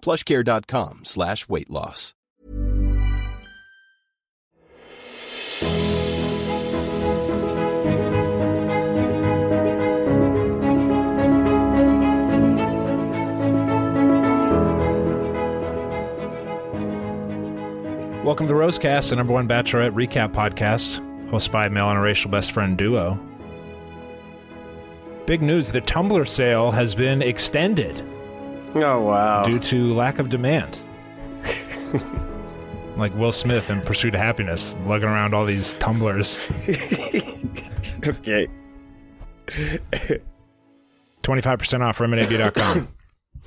plushcare.com slash weight loss. Welcome to the Rosecast, the number one Bachelorette recap podcast, hosted by male interracial best friend duo. Big news: the Tumbler sale has been extended Oh wow. due to lack of demand. like Will Smith in Pursuit of Happiness, lugging around all these tumblers. Okay. Twenty-five percent off RimandAB.com.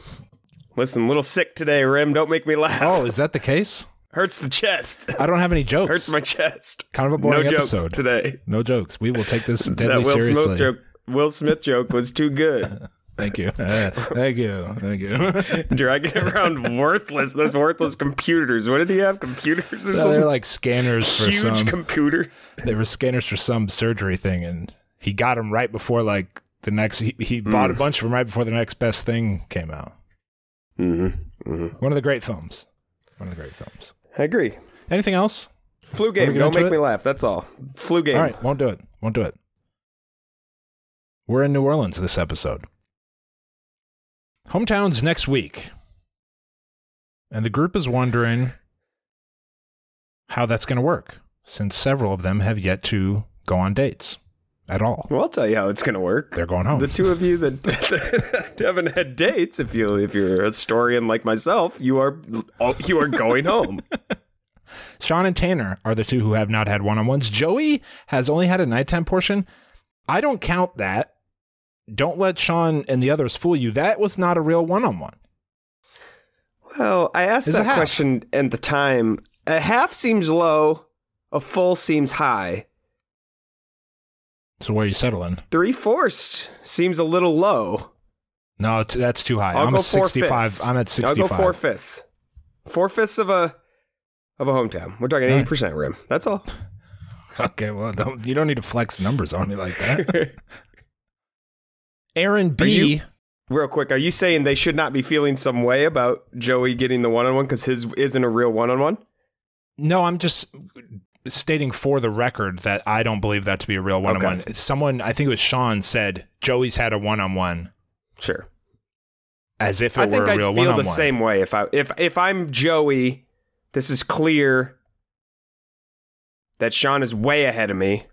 Listen, a little sick today, Rim. Don't make me laugh. oh, is that the case? Hurts the chest. I don't have any jokes. Hurts my chest. kind of a boring no jokes episode today. No jokes. We will take this That Will seriously. Smith joke. Will Smith joke was too good. Thank you. Uh, thank you. Thank you. Dragging around worthless. Those worthless computers. What did he have? Computers or No, something? they're like scanners for Huge some. computers. they were scanners for some surgery thing, and he got them right before like the next. He, he bought Mm. a bunch of them right before the next best thing came out. Mm-hmm. mm-hmm. One of the great films. One of the great films. I agree. Anything else? Flu game. Don't make it? me laugh. That's all. Flu game. All right, won't do it. Won't do it. We're in New Orleans this episode. Hometowns next week. And the group is wondering how that's going to work, since several of them have yet to go on dates at all. Well, I'll tell you how it's going to work. They're going home. The two of you that haven't had dates, if you if you're a historian like myself, you are you are going home. Sean and Tanner are the two who have not had one on ones. Joey has only had a nighttime portion. I don't count that. Don't let Sean and the others fool you. That was not a real one on one. Well, I asked It's that question at the time. A half seems low, a full seems high. So where are you settling? Three fourths seems a little low. No, it's, that's too high. I'll I'm go at 65. fifths. I'm at 65. I'll go four fifths. Four fifths of a of a hometown. We're talking eighty percent rim. That's all. Okay, well, don't, you don't need to flex numbers on me like that. Aaron B. You- Real quick, are you saying they should not be feeling some way about Joey getting the one on one because his isn't a real one on one? No, I'm just stating for the record that I don't believe that to be a real one on one. Someone, I think it was Sean, said Joey's had a one on one Sure. as if it I were think a I'd real feel one on the same way if I if if I'm Joey. This is clear that Sean is way ahead of me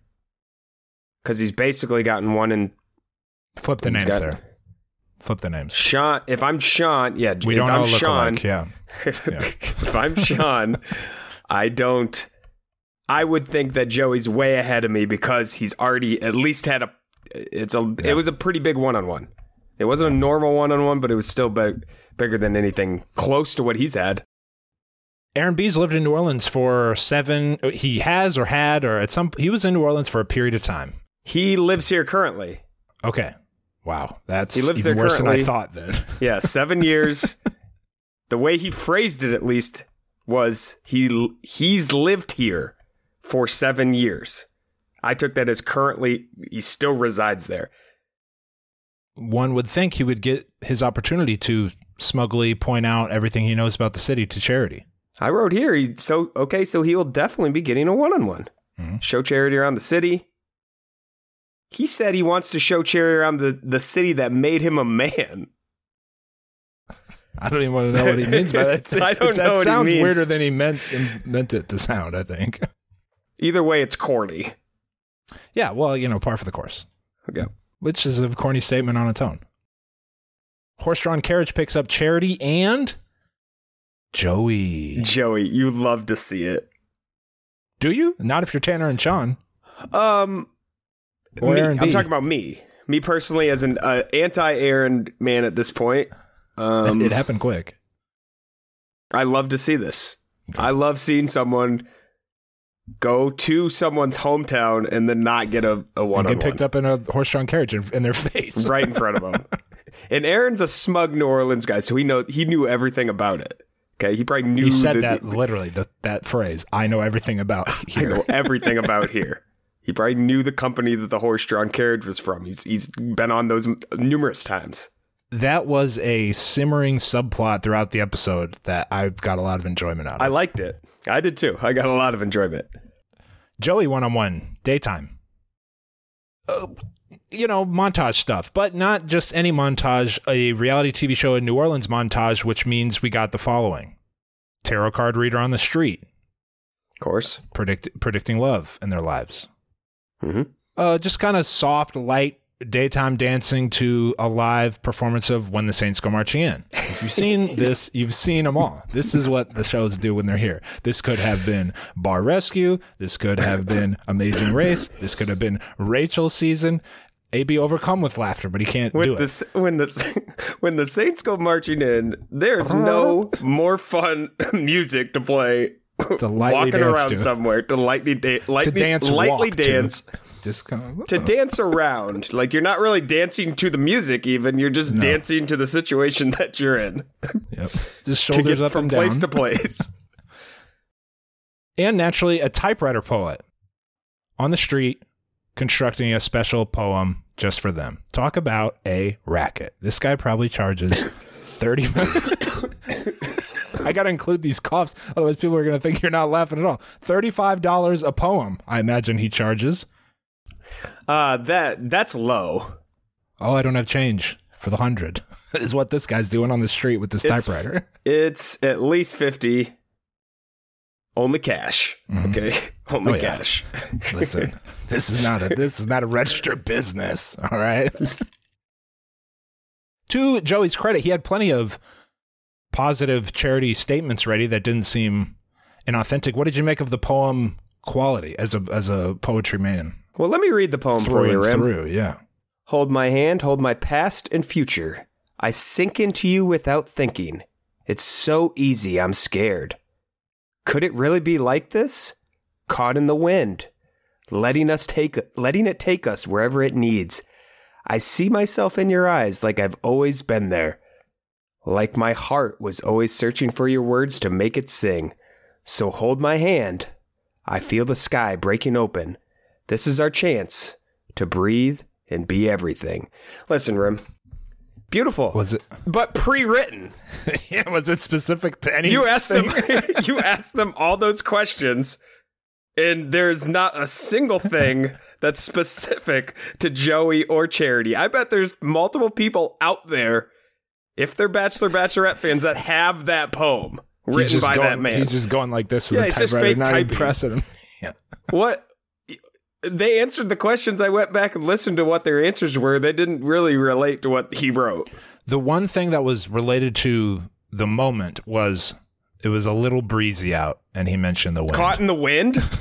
because he's basically gotten one in Flip the He's names got- there. Flip the names. Sean. If I'm Sean, yeah. We if don't I'm all look Sean, alike. Yeah. if I'm Sean, I don't. I would think that Joey's way ahead of me because he's already at least had a. It's a. It was a pretty big one on one. It wasn't a normal one on one, but it was still big, bigger than anything close to what he's had. Aaron B's lived in New Orleans for seven. He has or had or at some. He was in New Orleans for a period of time. He lives here currently. Okay. Wow, that's He lives there worse than I currently. thought. Then Yeah, seven years. The way he phrased it, at least, was he he's lived here for seven years. I took that as currently he still resides there. one would think he would get his opportunity to smugly point out everything he knows about the city to charity. I wrote here. He so okay, so he will definitely be getting a one-on-one. Mhm. Show charity around the city. He said he wants to show charity around the, the city that made him a man. I don't even want to know what he means by that. I don't It's- know That what he sounds weirder than he meant meant it to sound. I think. Either way, it's corny. Yeah. Well, you know, par for the course. Okay. which is a corny statement on its own. Horse-drawn carriage picks up Charity and Joey. Joey, you love to see it. Do you? Not if you're Tanner and Sean. Um, Or me, Aaron I'm B. talking about me. Me personally, as an uh, anti-Aaron man at this point. Um, it happened quick. I love to see this. I love seeing someone go to someone's hometown and then not get a, a And get picked up in a horse-drawn carriage in, in their face. right in front of them. and Aaron's a smug New Orleans guy, so he know he knew everything about it. Okay, he probably knew He said that literally, the, that phrase. I know everything about Here. I know everything about here. He probably knew the company that the horse-drawn carriage was from. He's he's been on those numerous times. That was a simmering subplot throughout the episode that I got a lot of enjoyment out of. I liked it. I did too. I got a lot of enjoyment. Joey one on one, daytime. Uh, you know, montage stuff, but not just any montage, a reality TV show in New Orleans montage, which means we got the following tarot card reader on the street, Of course. predict, predicting love in their lives. Hmm Uh, just kind of soft, light daytime dancing to a live performance of When the Saints Go Marching In. If you've seen this, you've seen them all. This is what the shows do when they're here. This could have been Bar Rescue. This could have been Amazing Race. This could have been Rachel's season. AB overcome with laughter, but he can't do When it. the when the when the Saints go marching in, there's no more fun music to play. To lightly walking dance around to. somewhere to lightly da- to lightly, dance, lightly walk to. dance Just kind of, to dance around. Like you're not really dancing to the music. Even you're just dancing to the situation that you're in yep. Just to shoulders get up from and place down. to place. and naturally a typewriter poet on the street constructing a special poem just for them. Talk about a racket. This guy probably charges 30 I got to include these coughs otherwise people are going to think you're not laughing at all. $35 a poem, I imagine he charges. Uh, that that's low. Oh, I don't have change for the 100. is what this guy's doing on the street with this It's- typewriter. It's at least fifty. Only cash. Okay, only Oh, yeah. cash. Listen, this is not a this is not a registered business. All right. to Joey's credit, he had plenty of positive charity statements ready that didn't seem inauthentic. What did you make of the poem quality as a as a poetry man? Well, let me read the poem for you, Rim. through, yeah. Hold my hand, hold my past and future. I sink into you without thinking. It's so easy, I'm scared. Could it really be like this? Caught in the wind, letting us take letting it take us wherever it needs. I see myself in your eyes like I've always been there. Like my heart was always searching for your words to make it sing. So hold my hand. I feel the sky breaking open. This is our chance to breathe and be everything. Listen, Rim. Beautiful. Was it but pre-written. yeah, was it specific to any You asked them you asked them all those questions and there's not a single thing that's specific to Joey or Charity. I bet there's multiple people out there if they're Bachelor Bachelorette fans that have that poem He's written just by going, that man. He's just going like this with Yeah, the it's just typewriter, fake not typing. pressing him. Yeah. What they answered the questions. I went back and listened to what their answers were. They didn't really relate to what he wrote. The one thing that was related to the moment was it was a little breezy out, and he mentioned the wind. Caught in the wind.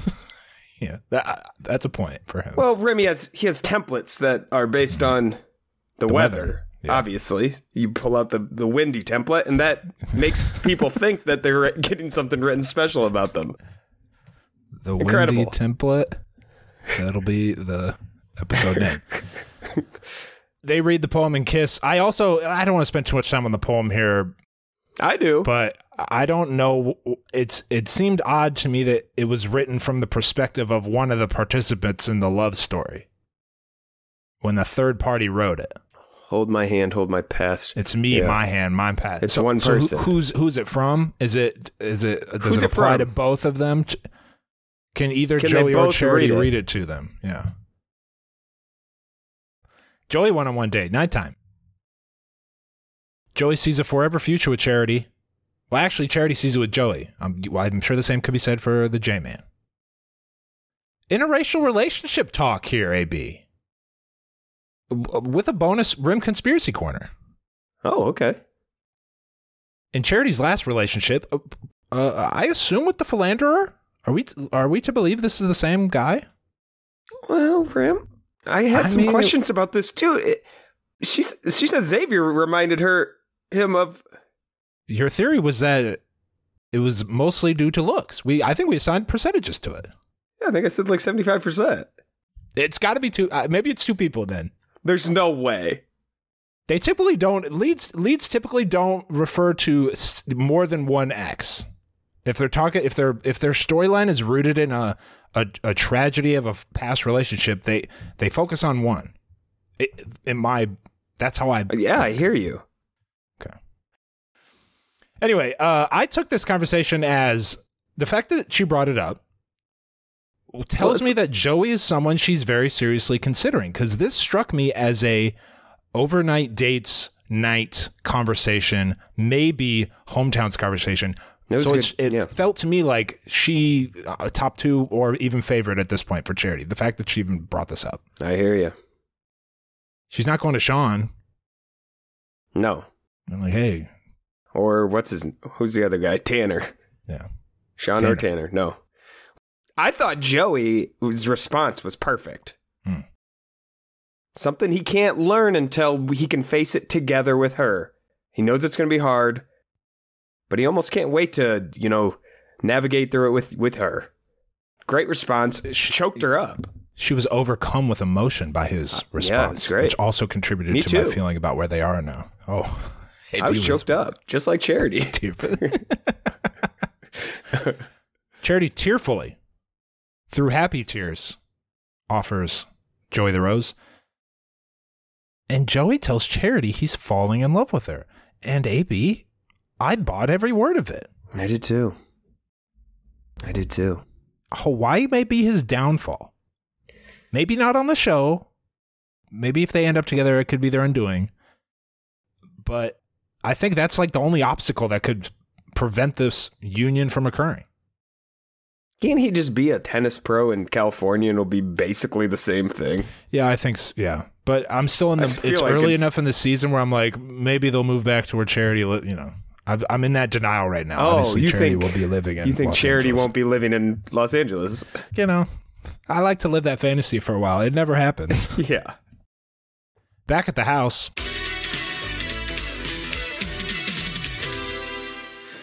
Yeah, that, uh, that's a point for him. Well, Remy has he has templates that are based mm-hmm. on the, weather. weather, yeah. Obviously, you pull out the the windy template, and that makes people think that they're getting something written special about them. the windy template. That'll be the episode name. they read the poem and kiss. I also I don't want to spend too much time on the poem here, I do. but I don't know. It's it seemed odd to me that it was written from the perspective of one of the participants in the love story. When the third party wrote it, hold my hand, hold my past. it's me, Yeah. my hand, my pat. It's one who- person. who's who's it from? Is it is it does Who's it it apply from? to both of them? Can either Can Joey or Charity read it? read it to them? Yeah. Joey one on one date, nighttime. Joey sees a forever future with Charity. Well, actually, Charity sees it with Joey. Um, I'm, well, I'm sure the same could be said for the J Man. Interracial relationship talk here, AB. With a bonus Rim Conspiracy Corner. Oh, okay. In Charity's last relationship, uh, uh, I assume with the philanderer. Are we are we to believe this is the same guy? Well, Rim, I had I some mean, questions about this too. It, she she said Xavier reminded her him of. Your theory was that it was mostly due to looks. We I think we assigned percentages to it. Yeah, I think I said like seventy five percent. It's got to be two. Uh, maybe it's two people then. There's no way. They typically don't leads leads typically don't refer to more than one X. If they're talking if their if their storyline is rooted in a, a a tragedy of a past relationship, they they focus on one. It, in my that's how I Yeah, I hear you. Okay. Anyway, uh, I took this conversation as the fact that she brought it up tells Well, me that Joey is someone she's very seriously considering because this struck me as a overnight dates night conversation, maybe hometowns conversation. It so good, it yeah. felt to me like she uh, top two or even favorite at this point for charity. The fact that she even brought this up, I hear you. she's not going to Sean. No. I'm like, hey, Or what's his? Who's the other guy? Tanner. yeah, Sean or Tanner? No. I thought Joey's response was perfect. Hmm. Something he can't learn until he can face it together with her. He knows it's going to be hard, but he almost can't wait to, you know, navigate through it with with her. Great response. Choked her up. she was overcome with emotion by his response, great. which also contributed Me to my feeling about where they are now. Oh, I was choked up, just like Charity. Charity tearfully, through happy tears, offers Joey the rose, and Joey tells Charity he's falling in love with her. And AB, I bought every word of it. I did too. I did too. Hawaii may be his downfall. Maybe not on the show. Maybe if they end up together, it could be their undoing. But I think that's like the only obstacle that could prevent this union from occurring. Can't he just be a tennis pro in California and it'll be basically the same thing? Yeah, I think, s- yeah. But I'm still in the, it's like early it's- enough in the season where I'm like, maybe they'll move back to where charity, you know. I've, I'm in that denial right now. Oh, Obviously, you charity think- will be living in you think Los Charity Angeles. won't be living in Los Angeles? You know, I like to live that fantasy for a while. It never happens. yeah. Back at the house,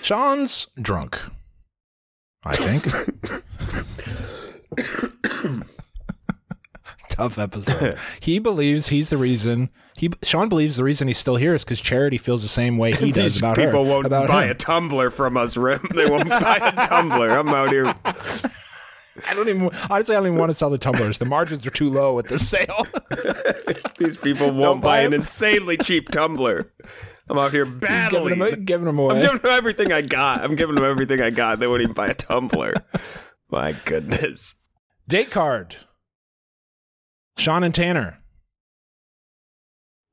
Sean's drunk. I think. Tough episode. He believes he's the reason. He Sean believes the reason he's still here is because Charity feels the same way he does about people her. People won't buy him. a tumbler from us, Rim. They won't buy a tumbler. I'm out here. I don't even honestly. I don't even want to sell the tumblers. The margins are too low at this sale. These people won't buy buy an insanely cheap tumbler. I'm out here giving, battling. them, giving them away. I'm giving them everything I got. I'm giving them everything I got. They wouldn't even buy a tumbler. My goodness. Date card. Sean and Tanner.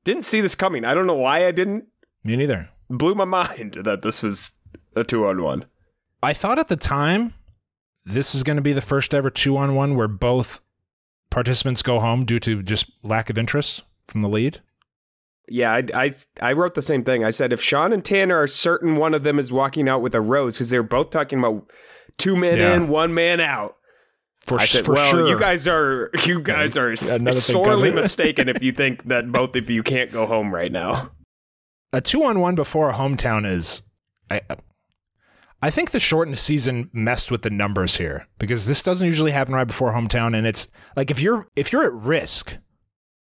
Didn't see this coming. I don't know why I didn't. Me neither. Blew my mind that this was a two on one. I thought at the time this is going to be the first ever two on one where both participants go home due to just lack of interest from the lead. Yeah, I, I, I wrote the same thing. I said if Sean and Tanner are certain one of them is walking out with a rose because they were both talking about two men Yeah. in, one man out. For, I said, for well, sure. you guys are you guys are s- sorely mistaken if you think that both of you can't go home right now. a two on one before a hometown is. I, I think the shortened season messed with the numbers here because this doesn't usually happen right before hometown, and it's like if you're if you're at risk,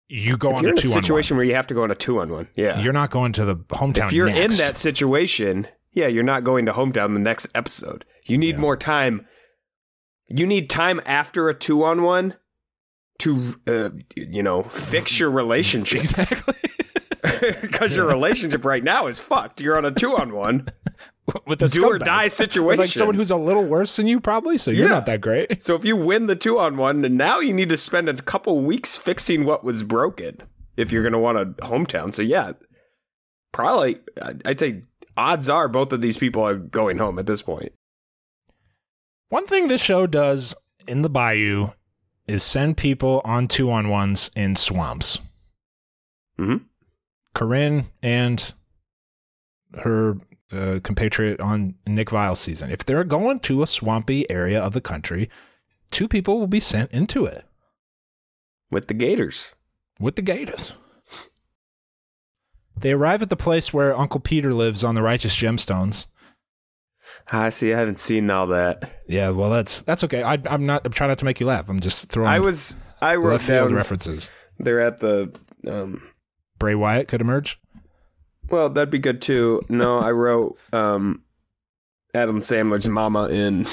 you go If on you're a in a situation where you have to go on a two on one, yeah. You're not going to the hometown. if you're next. in that situation, yeah, you're not going to hometown the next episode. You need Yeah. more time. You need time after a two on one to, uh, you know, fix your relationship. exactly Because your relationship right now is fucked. You're on a two on one, with the do or die situation. like someone who's a little worse than you, probably. So you're Yeah. not that great. so if you win the two on one, then now you need to spend a couple weeks fixing what was broken if you're going to want a hometown. So yeah, probably I'd say odds are both of these people are going home at this point. One thing this show does in the bayou is send people on two on ones in swamps. Mm-hmm. Corinne and her uh, compatriot on Nick Viall's season. If they're going to a swampy area of the country, two people will be sent into it With the Gators. with the Gators. They arrive at the place where Uncle Peter lives on the Righteous Gemstones. I see. I haven't seen all that. Yeah, well, that's that's okay. I, I'm not. I'm trying not to make you laugh. I'm just throwing. I was. I wrote left field down. references. They're at the. Um, Bray Wyatt could emerge. Well, that'd be good too. No, I wrote um, Adam Sandler's mama in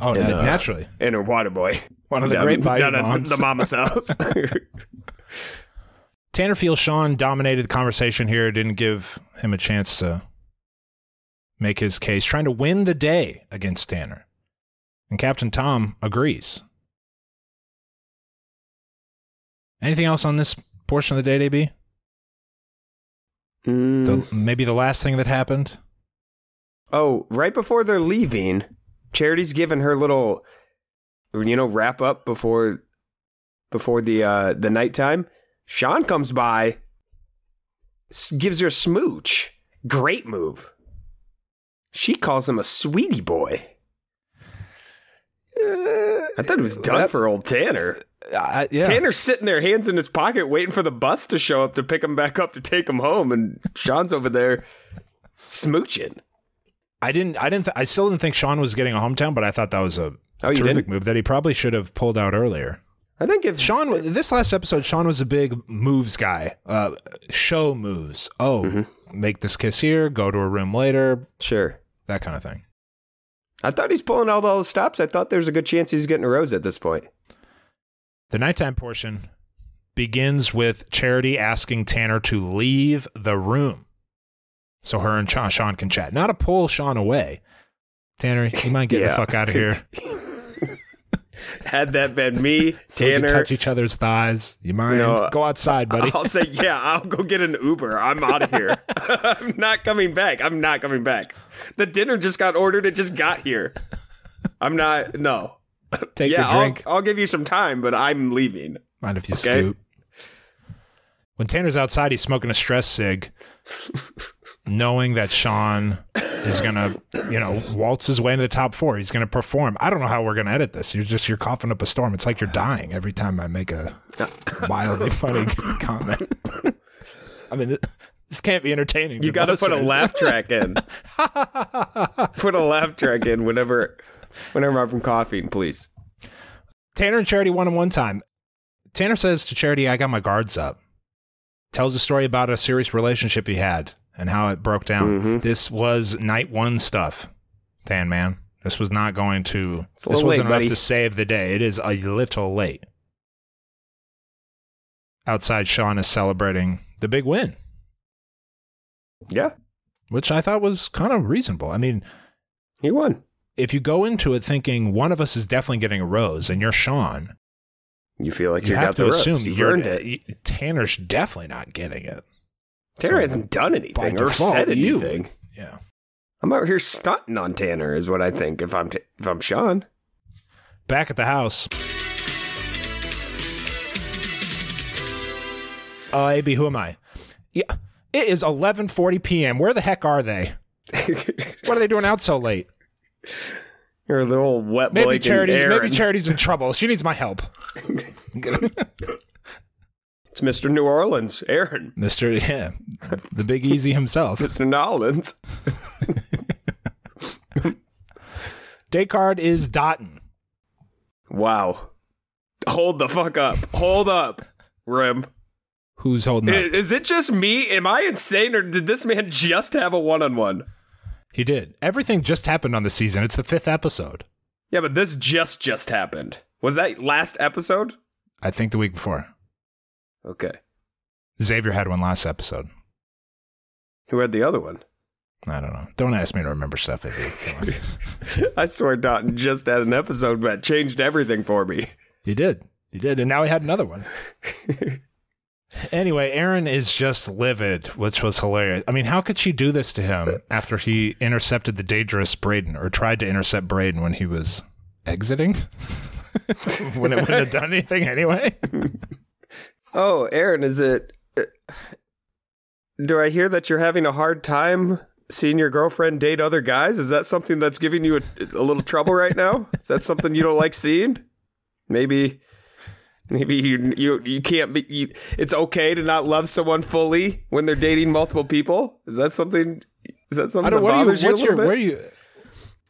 Oh, In, uh, naturally, in her Waterboy. one of the great bayou moms. the mama cells. Tanner feels Sean dominated the conversation here, didn't give him a chance to make his case, trying to win the day against Tanner. And Captain Tom agrees. Anything else on this portion of the day, DB? Mm. The, maybe the last thing that happened? Oh, right before they're leaving, Charity's giving her little, you know, wrap up before, before the uh the nighttime. Sean comes by, gives her a smooch. Great move. She calls him a sweetie boy. I thought it was done That- for old Tanner. Yeah. Tanner's sitting there, hands in his pocket, waiting for the bus to show up to pick him back up to take him home, and Sean's over there smooching. I didn't. I didn't. Th- I still didn't think Sean was getting a hometown, but I thought that was a Oh, terrific move that he probably should have pulled out earlier. I think if Sean, this last episode, Sean was a big moves guy. Uh, show moves. Oh, Mm-hmm. make this kiss here, go to a room later, sure. that kind of thing. I thought he's pulling out all the stops. I thought there's a good chance he's getting a rose at this point. The nighttime portion begins with Charity asking Tanner to leave the room so her and Sean, Sean can chat. Not to pull Sean away. Tanner, you mind getting the fuck out of here? Had that been me, So we can Tanner, touch each other's thighs. You mind? No, Go outside, buddy. I'll say, yeah, I'll go get an Uber. I'm out of here. I'm not coming back. I'm not coming back. The dinner just got ordered. It just got here. I'm not. No. Take yeah, a drink. I'll, I'll give you some time, but I'm leaving. Mind if you Okay. scoot? When Tanner's outside, he's smoking a stress cig, knowing that Sean is gonna, you know, waltz his way into the top four. He's gonna perform. I don't know how we're gonna edit this. You're just you're coughing up a storm. It's like you're dying every time I make a wildly funny comment. I mean, this can't be entertaining. You got to put a laugh track in. put a laugh track in whenever, whenever I'm from coughing, please. Tanner and Charity one on one time. Tanner says to Charity, I got my guards up. Tells a story about a serious relationship he had and how it broke down. Mhm. This was night one stuff, Tan Man. This was not going to, this wasn't late, enough buddy. to save the day. It is a little late. Outside, Sean is celebrating the big win, Yeah, which I thought was kind of reasonable. I mean, he won. If you go into it thinking one of us is definitely getting a rose and you're Sean, You feel like you you, have got to the assume You've you're, earned it. Tanner's definitely not getting it. Tanner So, hasn't done anything or said you- anything. Yeah. I'm out here stunting on Tanner, is what I think. If I'm t- if I'm Sean, Back at the house. Uh, AB, who am I? Yeah, it is 11:40 p.m. Where the heck are they? What are they doing out so late? You're a little wet Maybe blanket. charity's maybe charity's in trouble. She needs my help. It's Mr. New Orleans, Aaron, Mister, yeah, the Big Easy himself. Mr. Nolans. Day card is Dotun. Wow. Hold the fuck up. Hold up, Rim. Who's holding up? Is it just me? Am I insane, or did this man just have a one-on-one? He did. Everything just happened on the season. It's the fifth episode. Yeah, but this just just happened. Was that last episode? I think the week before. Okay. Xavier had one last episode. Who had the other one? I don't know. Don't ask me to remember stuff. I swear Dotun just had an episode that changed everything for me. He did. He did. And now he had another one. Anyway, Aaron is just livid, which was hilarious. I mean, how could she do this to him after he intercepted the dangerous Brayden or tried to intercept Brayden when he was exiting? when it wouldn't have done anything anyway? Oh, Aaron, is it. Do I hear that you're having a hard time seeing your girlfriend date other guys? Is that something that's giving you a, a little trouble right now? Is that something you don't like seeing? Maybe. Maybe you you you can't be. You, it's okay to not love someone fully when they're dating multiple people. Is that something? Is that something I don't. that What are you? you, What's your? Where are you?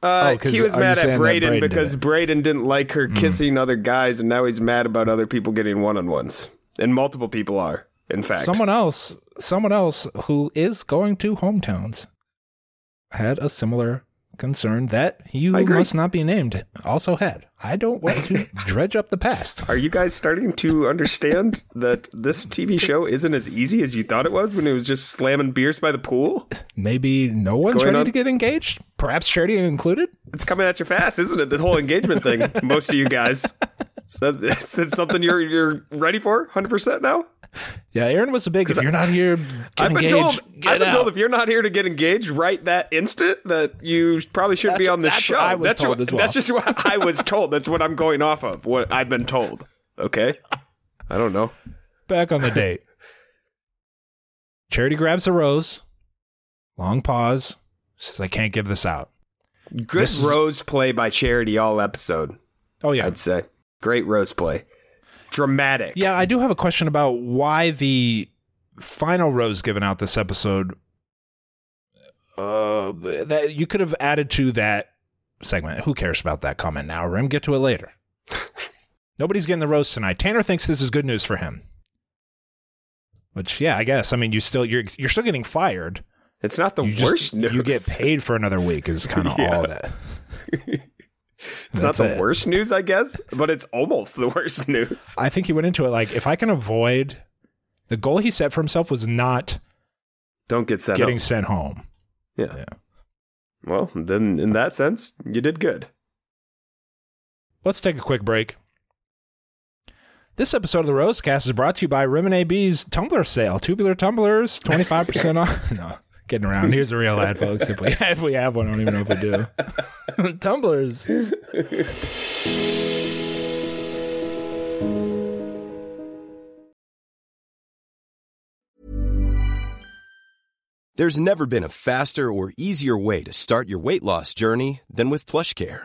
Uh, Oh, he was mad at Brayden, because? Braden didn't like her Hmm. kissing other guys, and now he's mad about other people getting one on ones. And multiple people are, in fact. Someone else. Someone else who is going to hometowns had a similar concern that you must not be named also had. I don't want to dredge up the past. Are you guys starting to understand that this TV show isn't as easy as you thought it was when it was just slamming beers by the pool? Maybe no one's Going ready on- to get engaged. Perhaps charity included. It's coming at you fast, isn't it? The whole engagement thing. Most of you guys. So is it something you're you're ready for? Hundred percent now. Yeah, Aaron was a big. If you're not here, get I've been engaged. told. I've been out. told if you're not here to get engaged right that instant, that you probably shouldn't be on the show. what I was that's what, well. That's just what I was told. That's what I'm going off of. What I've been told. Okay. I don't know. Back on the date. Charity grabs a rose. Long pause. Says, "I can't give this out." Good This is- rose play by Charity all episode. Oh yeah, I'd say great rose play. Dramatic. Yeah, I do have a question about why the final rose given out this episode. Uh, that you could have added to that segment. Who cares about that comment now? Rim, get to it later. Nobody's getting the rose tonight. Tanner thinks this is good news for him. Which, yeah, I guess. I mean, you still you're you're still getting fired. It's not the you worst just, news. You get paid for another week. Is kind of Yeah. all that. It's not the it. worst news, I guess, but it's almost the worst news. I think he went into it like if I can avoid the goal he set for himself was not Don't get set getting up. sent home. Yeah. Yeah. Well, then in that sense, you did good. Let's take a quick break. This episode of the Rosecast is brought to you by Rim and AB's Tumbler sale. Tubular tumblers, 25% off. No, kidding around. Here's a real ad, folks. If we, if we have one, I don't even know if we do. Tumblers. There's never been a faster or easier way to start your weight loss journey than with PlushCare.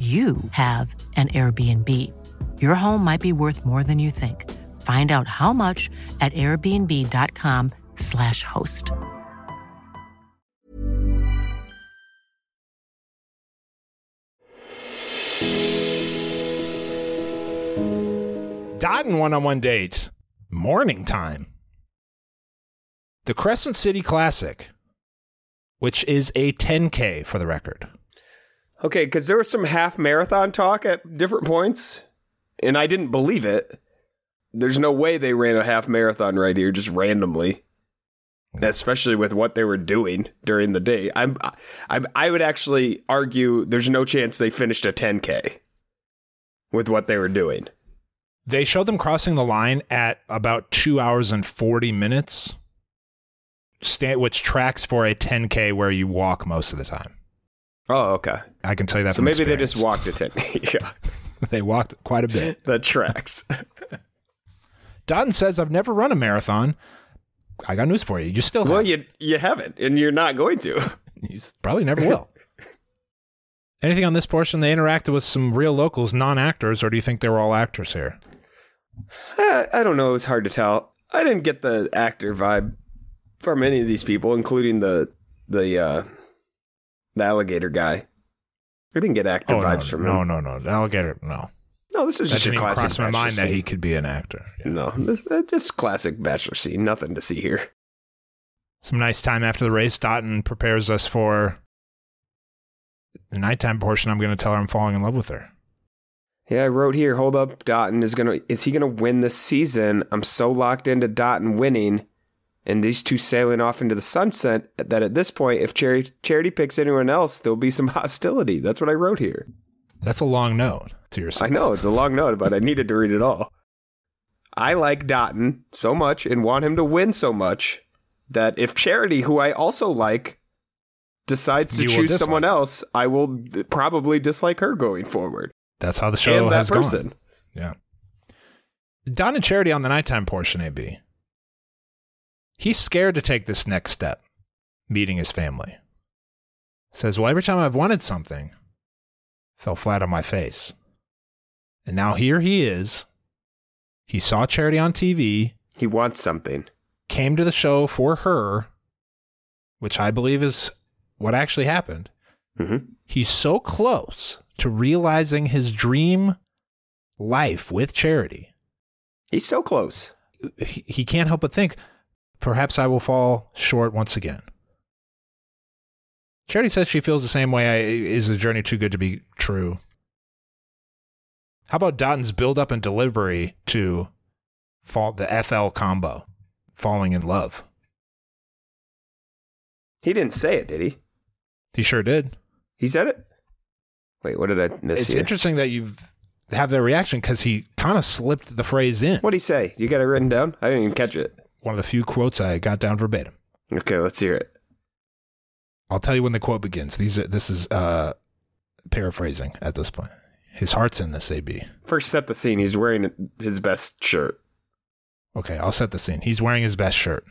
you have an Airbnb. Your home might be worth more than you think. Find out how much at airbnb.com/slash host. Dotun one on one date. Morning time. The Crescent City Classic, which is a 10K for the record. Okay, because there was some half marathon talk at different points, and I didn't believe it. There's no way they ran a half marathon right here just randomly, especially with what they were doing during the day. I'm, I, I would actually argue there's no chance they finished a 10k with what they were doing. They showed them crossing the line at about two hours and 40 minutes, which tracks for a 10K where you walk most of the time. Oh, okay. I can tell you that. So maybe they just walked a 10k. yeah, they walked quite a bit. that tracks. Dotun says, I've never run a marathon. I got news for you. You still have. well, you you haven't, and you're not going to. You probably never will. Anything on this portion? They interacted with some real locals, non-actors, or do you think they were all actors here? I, I don't know. It was hard to tell. I didn't get the actor vibe from any of these people, including the the uh, the alligator guy. I didn't get actor Oh, vibes no, from no, him. no, no. The alligator, no. No, this was That just didn't a classic cross my bachelor mind that he could be an actor. Yeah. No, this, just classic bachelor scene. Nothing to see here. Some nice time after the race. Dotun prepares us for the nighttime portion. I'm going to tell her I'm falling in love with her. Yeah, I wrote here. Hold up, Dotun is gonna. Is he gonna win this season? I'm so locked into Dotun winning, and these two sailing off into the sunset that at this point, if Charity, Charity picks anyone else, there'll be some hostility. That's what I wrote here. That's a long note to yourself. I know it's a long note, but I needed to read it all. I like Dotun so much and want him to win so much that if Charity, who I also like, decides to You choose someone else, I will probably dislike her going forward. That's how the show and that has person. gone. Yeah. Don and Charity on the nighttime portion, AB. He's scared to take this next step, meeting his family. Says, Well, every time I've wanted something, fell flat on my face. And now here he is. He saw Charity on TV, He wants something. came to the show for her, which I believe is what actually happened. hmm He's so close to realizing his dream life with Charity. He's so close. he, he can't help but think, perhaps I will fall short once again. Charity says she feels the same way. I, is the journey too good to be true? How about Dotun's build up and delivery to fall the FL combo, falling in love? He didn't say it, did he? He sure did. He said it. Wait, what did I miss it's here? interesting that you have that reaction because he kind of slipped the phrase in. What did he say? You got it written down? I didn't even catch it. One of the few quotes I got down verbatim. Okay, let's hear it. I'll tell you when the quote begins. These are, this is uh, paraphrasing at this point. His heart's in this, AB. First, set the scene. He's wearing his best shirt. Okay, I'll set the scene. He's wearing his best shirt.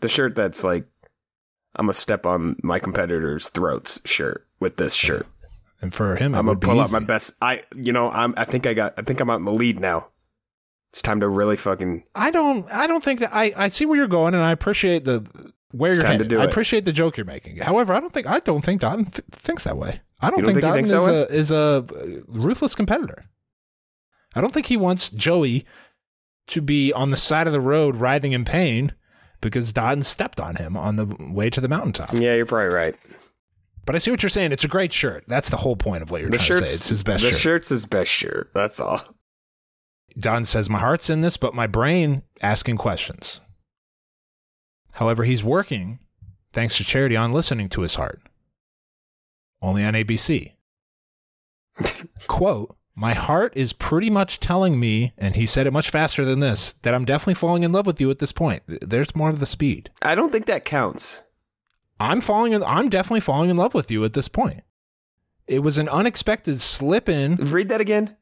The shirt that's like, I'm going to step on my competitor's throats shirt with this shirt. And for him, I'm gonna pull out my best. I, you know, I'm. I think I got. I think I'm out in the lead now. It's time to really fucking. I don't. I don't think that. I, I see where you're going, and I appreciate the where It's you're time to do I it. appreciate the joke you're making. However, I don't think. I don't think Dotun th- thinks that way. I don't, don't think, think Dotun that is a is a ruthless competitor. I don't think he wants Joey to be on the side of the road writhing in pain because Dotun stepped on him on the way to the mountaintop. Yeah, you're probably right. But I see what you're saying. It's a great shirt. That's the whole point of what you're the trying to say. It's his best shirt. The shirt. shirt's his best shirt. That's all. Don says, My heart's in this, but my brain asking questions. However, he's working, thanks to Charity, on listening to his heart. Only on ABC. Quote, My heart is pretty much telling me, and he said it much faster than this, that I'm definitely falling in love with you at this point. There's more of the speed. I don't think that counts. I'm falling in, I'm definitely falling in love with you at this point. It was an unexpected slip in Read that again.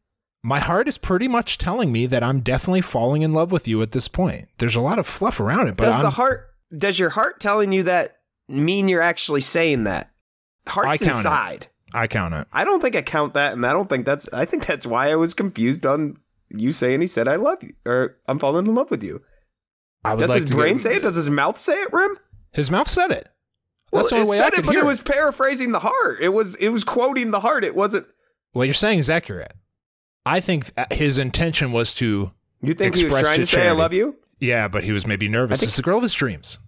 My heart is pretty much telling me that I'm definitely falling in love with you at this point. There's a lot of fluff around it, but does I'm, the heart? Does your heart telling you that mean you're actually saying that? Heart's it. inside. I count it. I don't think I count that, and I don't think that's. I think that's why I was confused on you saying he said I love you or I'm falling in love with you. I would Does like his brain get- say it? Does his mouth say it, Rim? His mouth said it. Well, That's the it way I said it, but it was paraphrasing the heart. It was it was quoting the heart. It wasn't. What you're saying is accurate. I think uh, his intention was to, You think he was trying to to say I love you? yeah, but he was maybe nervous. Think- it's the girl of his dreams.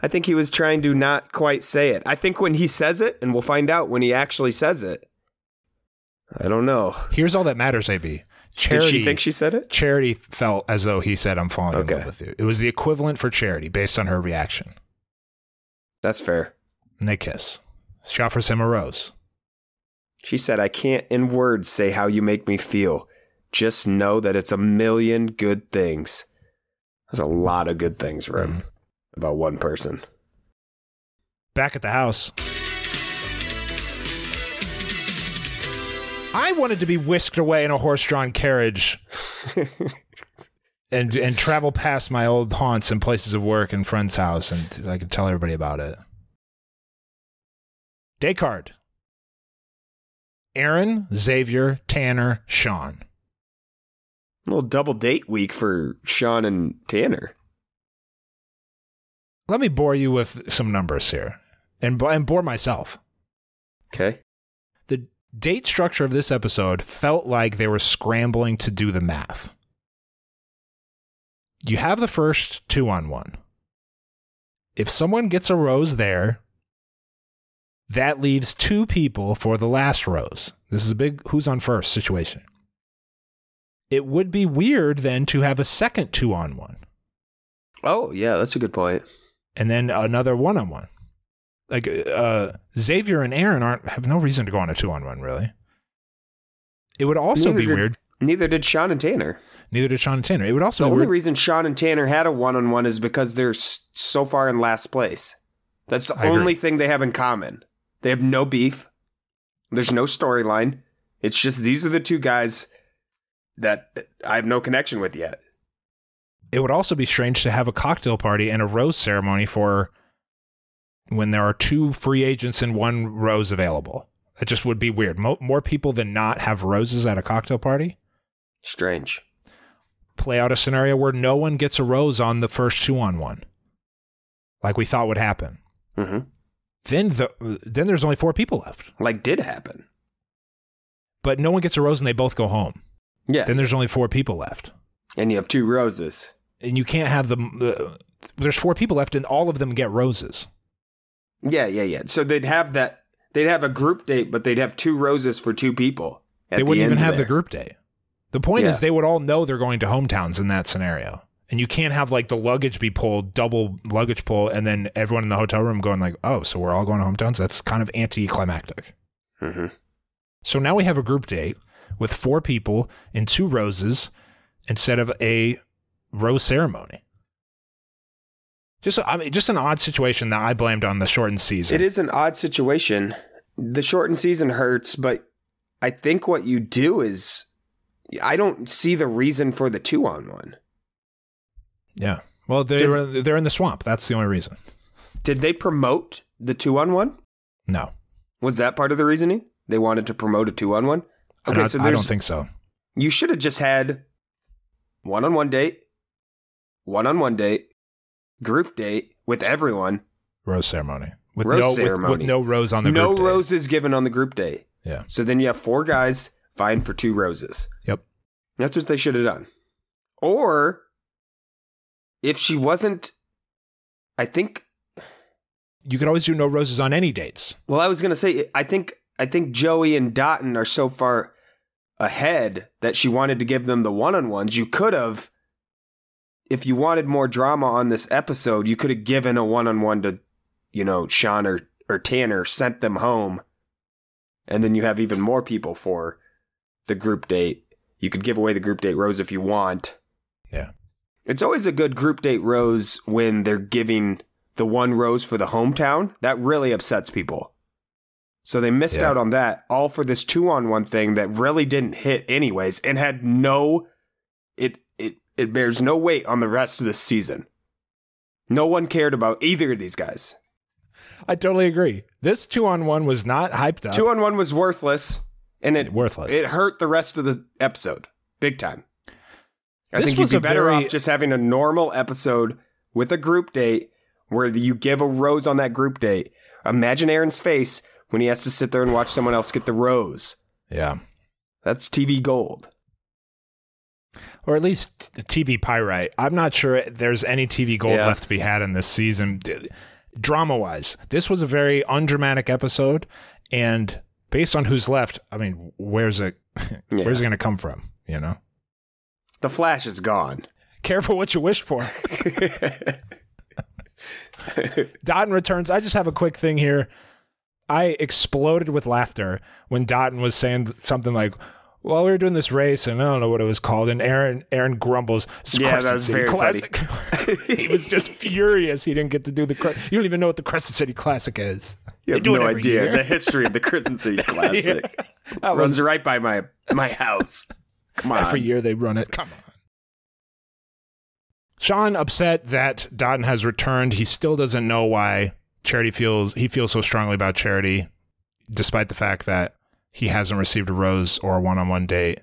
I think he was trying to not quite say it. I think when he says it, and we'll find out when he actually says it. I don't know. Here's all that matters, AB. Charity, Did she think she said it? Charity felt as though he said, I'm falling Okay. in love with you. It was the equivalent for Charity based on her reaction. That's fair. And they kiss. She offers him a rose. She said, I can't in words say how you make me feel. Just know that it's a million good things. There's a lot of good things, Rim, mm-hmm. about one person. Back at the house. I wanted to be whisked away in a horse-drawn carriage and and travel past my old haunts and places of work and friends' house, and I could tell everybody about it. Card. Aaron, Xavier, Tanner, Sean. A little double date week for Sean and Tanner. Let me bore you with some numbers here and, and bore myself. Okay. The date structure of this episode felt like they were scrambling to do the math. You have the first two on one. If someone gets a rose there, that leaves two people for the last rows. This is a big who's on first situation. It would be weird then to have a second two on one Oh, yeah, that's a good point. and then another one on one. Like uh, Xavier and Aaron aren't have no reason to go on a two on one really. It would also Neither be did- weird. Neither did Sean and Tanner. Neither did Sean and Tanner. It would also The be only weird. reason Sean and Tanner had a one on one is because they're so far in last place. That's the I agree. only thing they have in common. They have no beef. There's no storyline. It's just these are the two guys that I have no connection with yet. it would also be strange to have a cocktail party and a rose ceremony for when there are two free agents and one rose available. That just would be weird. Mo- more people than not have roses at a cocktail party. Strange. Play out a scenario where no one gets a rose on the first two on one, like we thought would happen. hmm Then the then there's only four people left, Like did happen. but no one gets a rose and they both go home. Yeah. Then there's only four people left. and you have two roses. and you can't have them. Uh, there's four people left, and all of them get roses. Yeah, yeah, yeah. So they'd have that. They'd have a group date, but they'd have two roses for two people. they wouldn't even end have the group date. The point Yeah. is, they would all know they're going to hometowns in that scenario, and you can't have like the luggage be pulled, double luggage pull, and then everyone in the hotel room going like, "Oh, so we're all going to hometowns." That's kind of anticlimactic. hmm So now we have a group date with four people and two roses instead of a rose ceremony. Just, I mean, just an odd situation that I blamed on the shortened season. It is an odd situation. The shortened season hurts, but I think what you do is I don't see the reason for the two on one. Yeah. Well, they're they're in the swamp. That's the only reason. Did they promote the two on one? No, Was that part of the reasoning? They wanted to promote a two on one? Okay, don't- so I don't think so. you should have just had one on one date, one on one date, group date with everyone. Rose ceremony with Rose no with- With, no rose on the no group date. roses given on the group date. Yeah. So then you have four guys vying for two roses. Yep. That's what they should have done. Or if she wasn't, I think. You could always do no roses on any dates. Well, I was gonna say, I think, I think Joey and Dotun are so far ahead that she wanted to give them the one-on-ones. You could have, if you wanted more drama on this episode, you could have given a one-on-one to, you know, Sean or or Tanner, sent them home, and then you have even more people for the group date. You could give away the group date rose if you want. Yeah. It's always a good group date rose when they're giving the one rose for the hometown. That really upsets people. So they missed Yeah. out on that all for this two on one thing that really didn't hit anyways and had no it it it bears no weight on the rest of the season. No one cared about either of these guys. I totally agree. This two on one was not hyped up. Two on one was worthless and it Worthless. It hurt the rest of the episode big time. I This think you'd was be a better very- off just having a normal episode with a group date where you give a rose on that group date. Imagine Aaron's face when he has to sit there and watch someone else get the rose. yeah. That's TV gold. Or at least TV pyrite. I'm not sure there's any TV gold Yeah. left to be had in this season. Drama wise, this was a very undramatic episode. And based on who's left, I mean, where's it? Yeah. Where's it going to come from? You know, The Flash is gone. careful what you wish for. Dotun returns. I just have a quick thing here. I exploded with laughter when Dotun was saying something like, "Well, we were doing this race, and I don't know what it was called." And Aaron, Aaron grumbles, Yeah, Crescent that was City very Classic." he was just furious. He didn't get to do the. Cre- you don't even know what the Crescent City Classic is. You have do it no idea year. the history of the Crescent City Classic. That Runs was right by my my house. Come on. every year they run it. Come on. Sean upset that Dotun has returned. He still doesn't know why Charity feels he feels so strongly about Charity. despite the fact that he hasn't received a rose or a one-on-one date.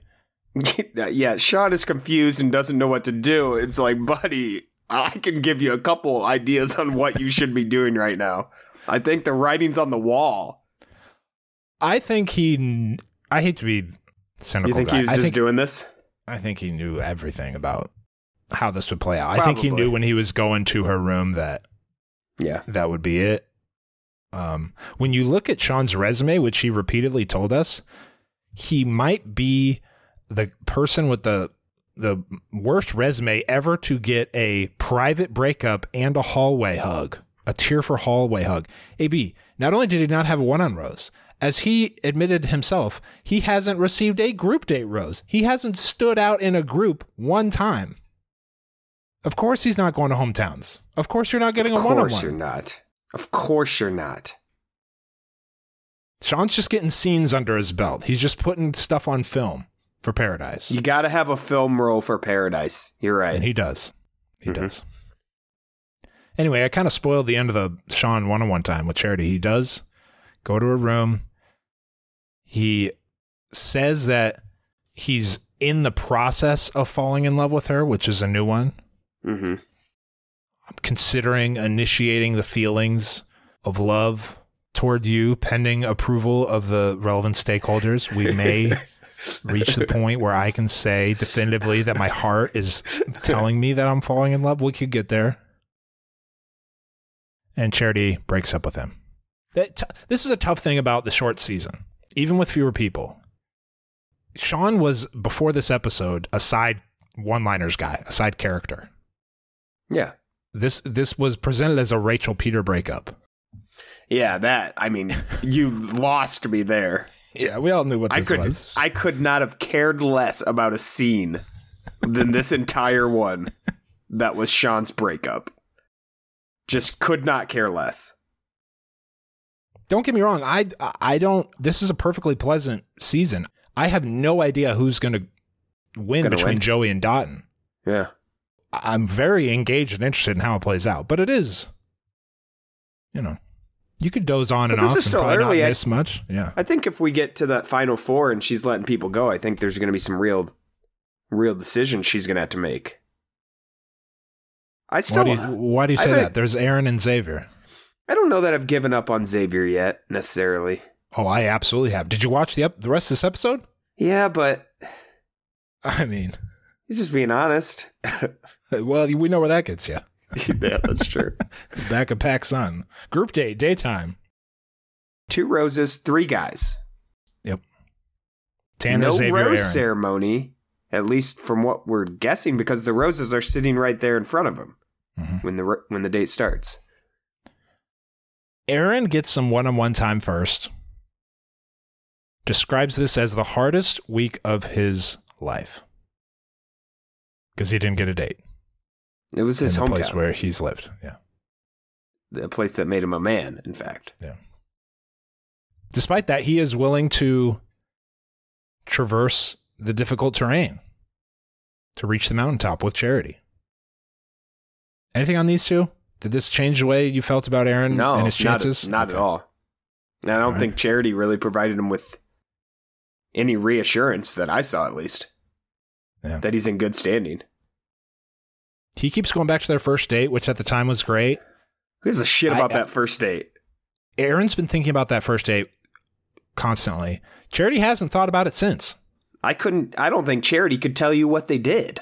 yeah, Sean is confused and doesn't know what to do. It's like, buddy, I can give you a couple ideas on what you should be doing right now. I think the writing's on the wall. I think he. I hate to be cynical. You think guy. he was I just think, doing this? I think he knew everything about how this would play out. I think he knew when he was going to her room that Yeah. that would be it. Um, when you look at Sean's resume, which he repeatedly told us, he might be the person with the the worst resume ever to get a private breakup and a hallway hug, a tearful hallway hug. AB, not only did he not have a one on rose, as he admitted himself, he hasn't received a group date rose. He hasn't stood out in a group one time. Of course, he's not going to hometowns. Of course, you're not getting of a one on one. Of course you're not. Of course you're not. Sean's just getting scenes under his belt. He's just putting stuff on film for Paradise. You got to have a film role for Paradise. You're right. And he does. He Mhm. does. Anyway, I kind of spoiled the end of the Sean one on one time with Charity. He does go to a room. He says that he's in the process of falling in love with her, which is a new one. mm-hmm. considering initiating the feelings of love toward you pending approval of the relevant stakeholders. We may reach the point where I can say definitively that my heart is telling me that I'm falling in love. We could get there. And Charity breaks up with him. That t- this is a tough thing about the short season, even with fewer people. Sean was, before this episode, a side one liners guy, a side character Yeah. this this was presented as a Rachel Peter breakup. Yeah, that. I mean, you lost me there. Yeah, we all knew what I this could was. I could not have cared less about a scene than this entire one that was Sean's breakup. Just could not care less. Don't get me wrong. I I don't. This is a perfectly pleasant season. I have no idea who's going to win Gonna between win. Joey and Dotun. Yeah. I'm very engaged and interested in how it plays out. But it is, you know, you could doze on But and this off is still early. not I- much. Yeah. I think if we get to that final four and she's letting people go, I think there's going to be some real, real decisions she's going to have to make. I Why still, do you, why do you say bet- that? There's Aaron and Xavier. I don't know that I've given up on Xavier yet necessarily. Oh, I absolutely have. Did you watch the ep- the rest of this episode? Yeah, but I mean, he's just being honest. well, we know where that gets you. yeah, that's true. Back of pack Sun. Group date, daytime. Two roses, three guys. Yep. Tanner, no Xavier, rose Aaron. ceremony, at least from what we're guessing, because the roses are sitting right there in front of him Mhm. when the when the date starts. Aaron gets some one on one time first. Describes this as the hardest week of his life because he didn't get a date It was his the place hometown, where he's lived. Yeah. the place that made him a man. In fact, Yeah. Despite that, he is willing to traverse the difficult terrain to reach the mountaintop with charity. Anything on these two? Did this change the way you felt about Aaron no, and his chances? not, not Okay. at all. And I don't Alright. think Charity really provided him with any reassurance that I saw, at least, Yeah. that he's in good standing. He keeps going back to their first date, which at the time was great. Who gives a shit about I- that first date? Aaron's been thinking about that first date constantly. Charity hasn't thought about it since. I couldn't. I don't think Charity could tell you what they did.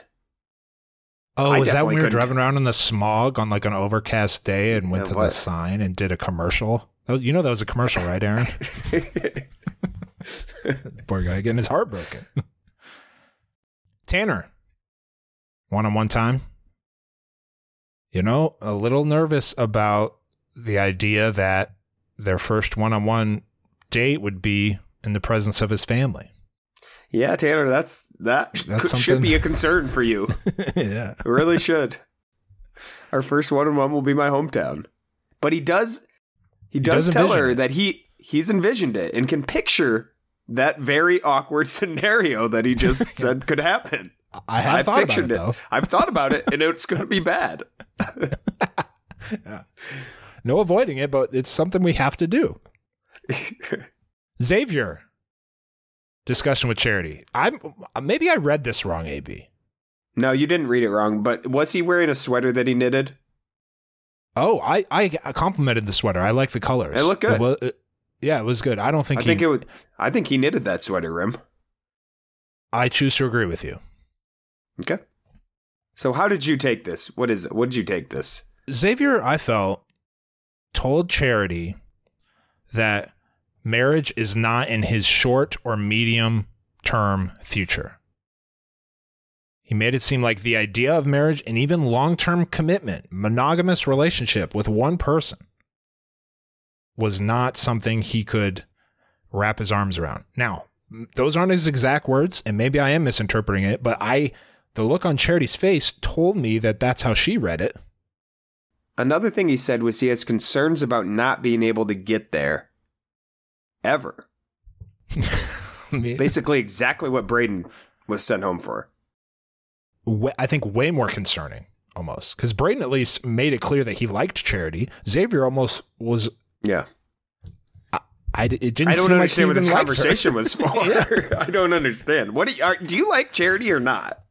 Oh, I was that when we were couldn't. driving around in the smog on like an overcast day and went Yeah, to the sign and did a commercial? That was, you know that was a commercial, right, Aaron? Poor guy getting his heart broken. Tanner, one on one time. You know, a little nervous about the idea that their first one on one date would be in the presence of his family. Yeah, Tanner, that's that That's could- should be a concern for you. yeah. It really should. Our first one on one will be my hometown. But he does he does, does tell her it. that he he's envisioned it and can picture that very awkward scenario that he just said could happen. I have I've thought about it, pictured though. I've thought about it and it's going to be bad. No avoiding it, but it's something we have to do. Xavier. Discussion with Charity. I'm maybe I read this wrong, AB. No, you didn't read it wrong, but was he wearing a sweater that he knitted? Oh, I I complimented the sweater. I like the colors. It looked good. was- uh, yeah, it was good. I don't think I he, think it was I think he knitted that sweater rim. I choose to agree with you. Okay. So how did you take this? What is it? What did you take this? Xavier, I felt, told Charity that marriage is not in his short or medium term future. He made it seem like the idea of marriage and even long term commitment, monogamous relationship with one person, was not something he could wrap his arms around. Now, those aren't his exact words, and maybe I am misinterpreting it, but I, the look on Charity's face told me that that's how she read it. Another thing he said was he has concerns about not being able to get there ever. Basically exactly what Brayden was sent home for. I think way more concerning almost because Brayden at least made it clear that he liked charity. Xavier almost was. Yeah. I it didn't. I don't seem like understand what this even liked her. conversation was for. I don't understand. What do you, are, do you like charity or not,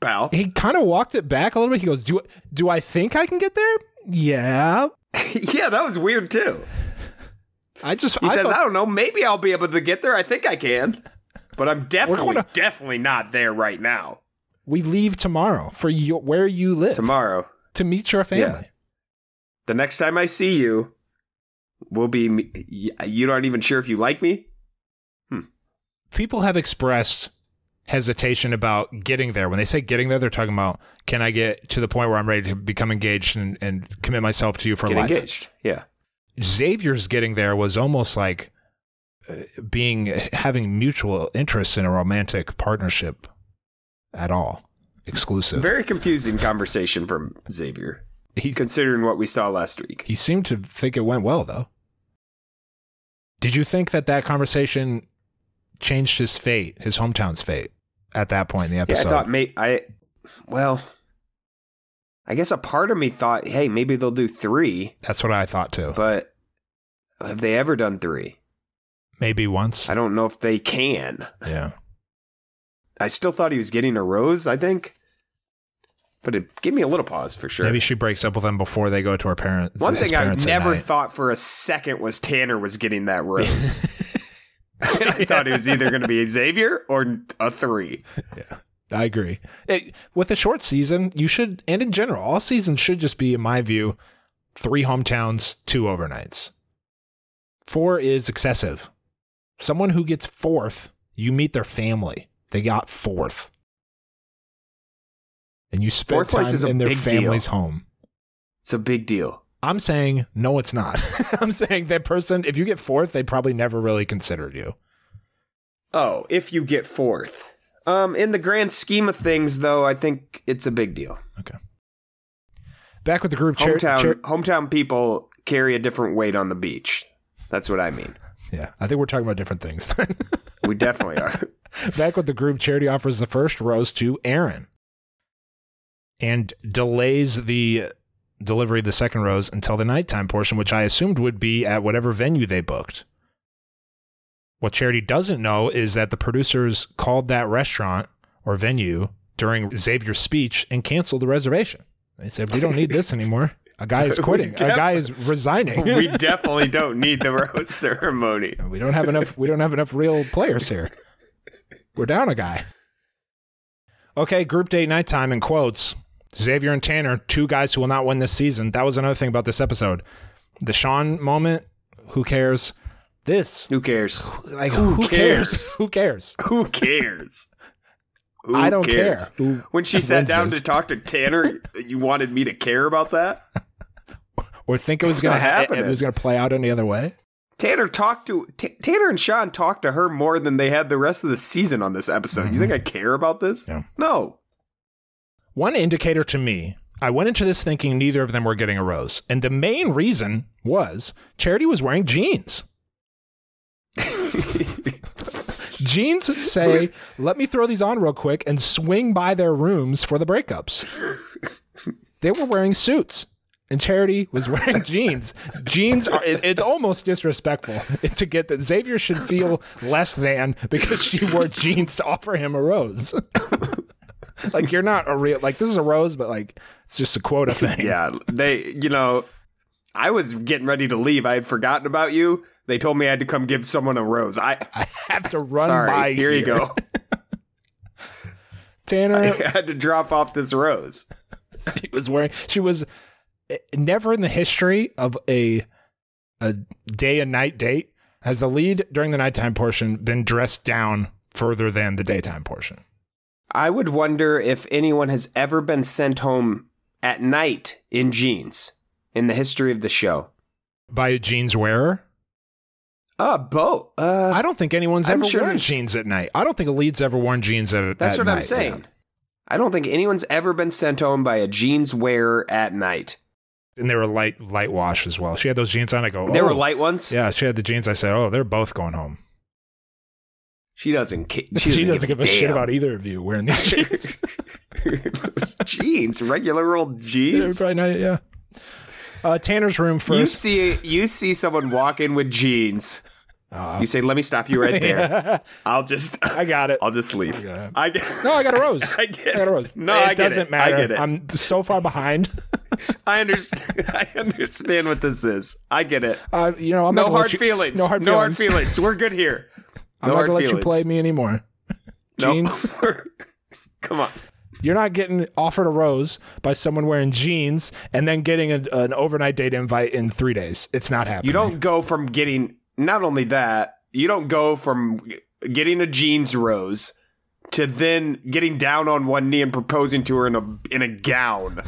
pal? He kind of walked it back a little bit. He goes, "Do do I think I can get there? Yeah." yeah, that was weird too. I just He I says, felt- "I don't know. Maybe I'll be able to get there. I think I can, but I'm definitely, going to- definitely not there right now. we leave tomorrow for your, where you live Tomorrow, to meet your family. the next time I see you, will be. You aren't even sure if you like me. Hmm. People have expressed hesitation about getting there. When they say getting there, they're talking about can I get to the point where I'm ready to become engaged and, and commit myself to you for Get life? engaged. Yeah. Xavier's getting there was almost like uh, being having mutual interest in a romantic partnership at all, exclusive. Very confusing conversation from Xavier, he considering what we saw last week. he seemed to think it went well though. Did you think that that conversation changed his fate, his hometown's fate, at that point in the Yeah, I episode? thought, mate, I, well, I guess a part of me thought, hey, maybe they'll do three, That's what I thought too. but have they ever done three? Maybe once. I don't know if they can. yeah. I still thought he was getting a rose, I think. But it gave me a little pause for sure. Maybe she breaks up with him before they go to her parents. One thing I parents at never thought for a second was Tanner was getting that rose. I thought it was either going to be Xavier or a three. Yeah, I agree. It- with a short season, you should, and in general, all seasons should just be, in my view, three hometowns, two overnights. Four is excessive. Someone who gets fourth, you meet their family. They got fourth. And you spend Fourth time in their big deal. family's home. It's a big deal. I'm saying, no, it's not. I'm saying that person, if you get fourth, they probably never really considered you. Oh, if you get fourth. Um, in the grand scheme of things, though, I think it's a big deal. Okay. Back with the group. Hometown hometown people carry a different weight on the beach. That's what I mean. yeah, I think we're talking about different things. We definitely are. Back with the group, Charity offers the first rose to Aaron and delays the delivery of the second rose until the nighttime portion, which I assumed would be at whatever venue they booked. What Charity doesn't know is that the producers called that restaurant or venue during Xavier's speech and canceled the reservation. They said, We don't need this anymore. A guy is quitting. A guy is resigning. we definitely don't need the rose ceremony. We don't have enough. We don't have enough real players here. We're down a guy. Okay, group date nighttime in quotes. Xavier and Tanner, two guys who will not win this season. That was another thing about this episode. The Sean moment. Who cares? This, Who cares? like, Who who, cares? cares? Who cares? Who cares? Who I don't cares? care. When she sat down this? to talk to Tanner, you wanted me to care about that? Or think it was going to happen? It happening. was going to play out any other way? Tanner talked to T- Tanner and Sean talked to her more than they had the rest of the season on this episode. You think mm-hmm. I care about this? Yeah. No. One indicator to me, I went into this thinking neither of them were getting a rose. And the main reason was Charity was wearing jeans. jeans say, let me throw these on real quick and swing by their rooms for the breakups. they were wearing suits. and Charity was wearing jeans. Jeans are it, it's almost disrespectful to get that Xavier should feel less than because she wore jeans to offer him a rose. like you're not a real like this is a rose, but like it's just a quota thing. Yeah, they, you know, I was getting ready to leave. I had forgotten about you. They told me I had to come give someone a rose. I, I have to run sorry. by. Here, you go. Tanner I had to drop off this rose. she was wearing she was eh, never in the history of a a day and night date has the lead during the nighttime portion been dressed down further than the daytime portion. I would wonder if anyone has ever been sent home at night in jeans in the history of the show. By a jeans wearer? Uh, Bo. Uh, I don't think anyone's I'm ever sure worn jeans at night. I don't think a lead's ever worn jeans at that's at what I'm saying. yeah. I don't think anyone's ever been sent home by a jeans wearer at night. And they were light light wash as well. She had those jeans on. I go, They were "Oh." light ones. Yeah, she had the jeans. I said, oh, they're both going home. She doesn't. Ca- She, doesn't, give, a shit about either of you wearing these jeans. jeans, regular old jeans. probably not, yeah. Uh, Tanner's room first. You see, you see someone walk in with jeans. Uh, You say, "Let me stop you right there." I'll just, I got it. I'll just leave. got. I get. No, I got a rose. I get got a rose. No, it I doesn't it. matter. I get it. I'm so far behind. I understand. I understand what this is. I get it. Uh, you know, I'm no not gonna let hard you- feelings. No hard feelings. no hard feelings. We're good here. I'm not gonna let feelings. you play me anymore. No. Jeans. Come on. You're not getting offered a rose by someone wearing jeans and then getting a, an overnight date invite in three days. It's not happening. You don't go from getting. Not only that, you don't go from getting a jeans rose to then getting down on one knee and proposing to her in a in a gown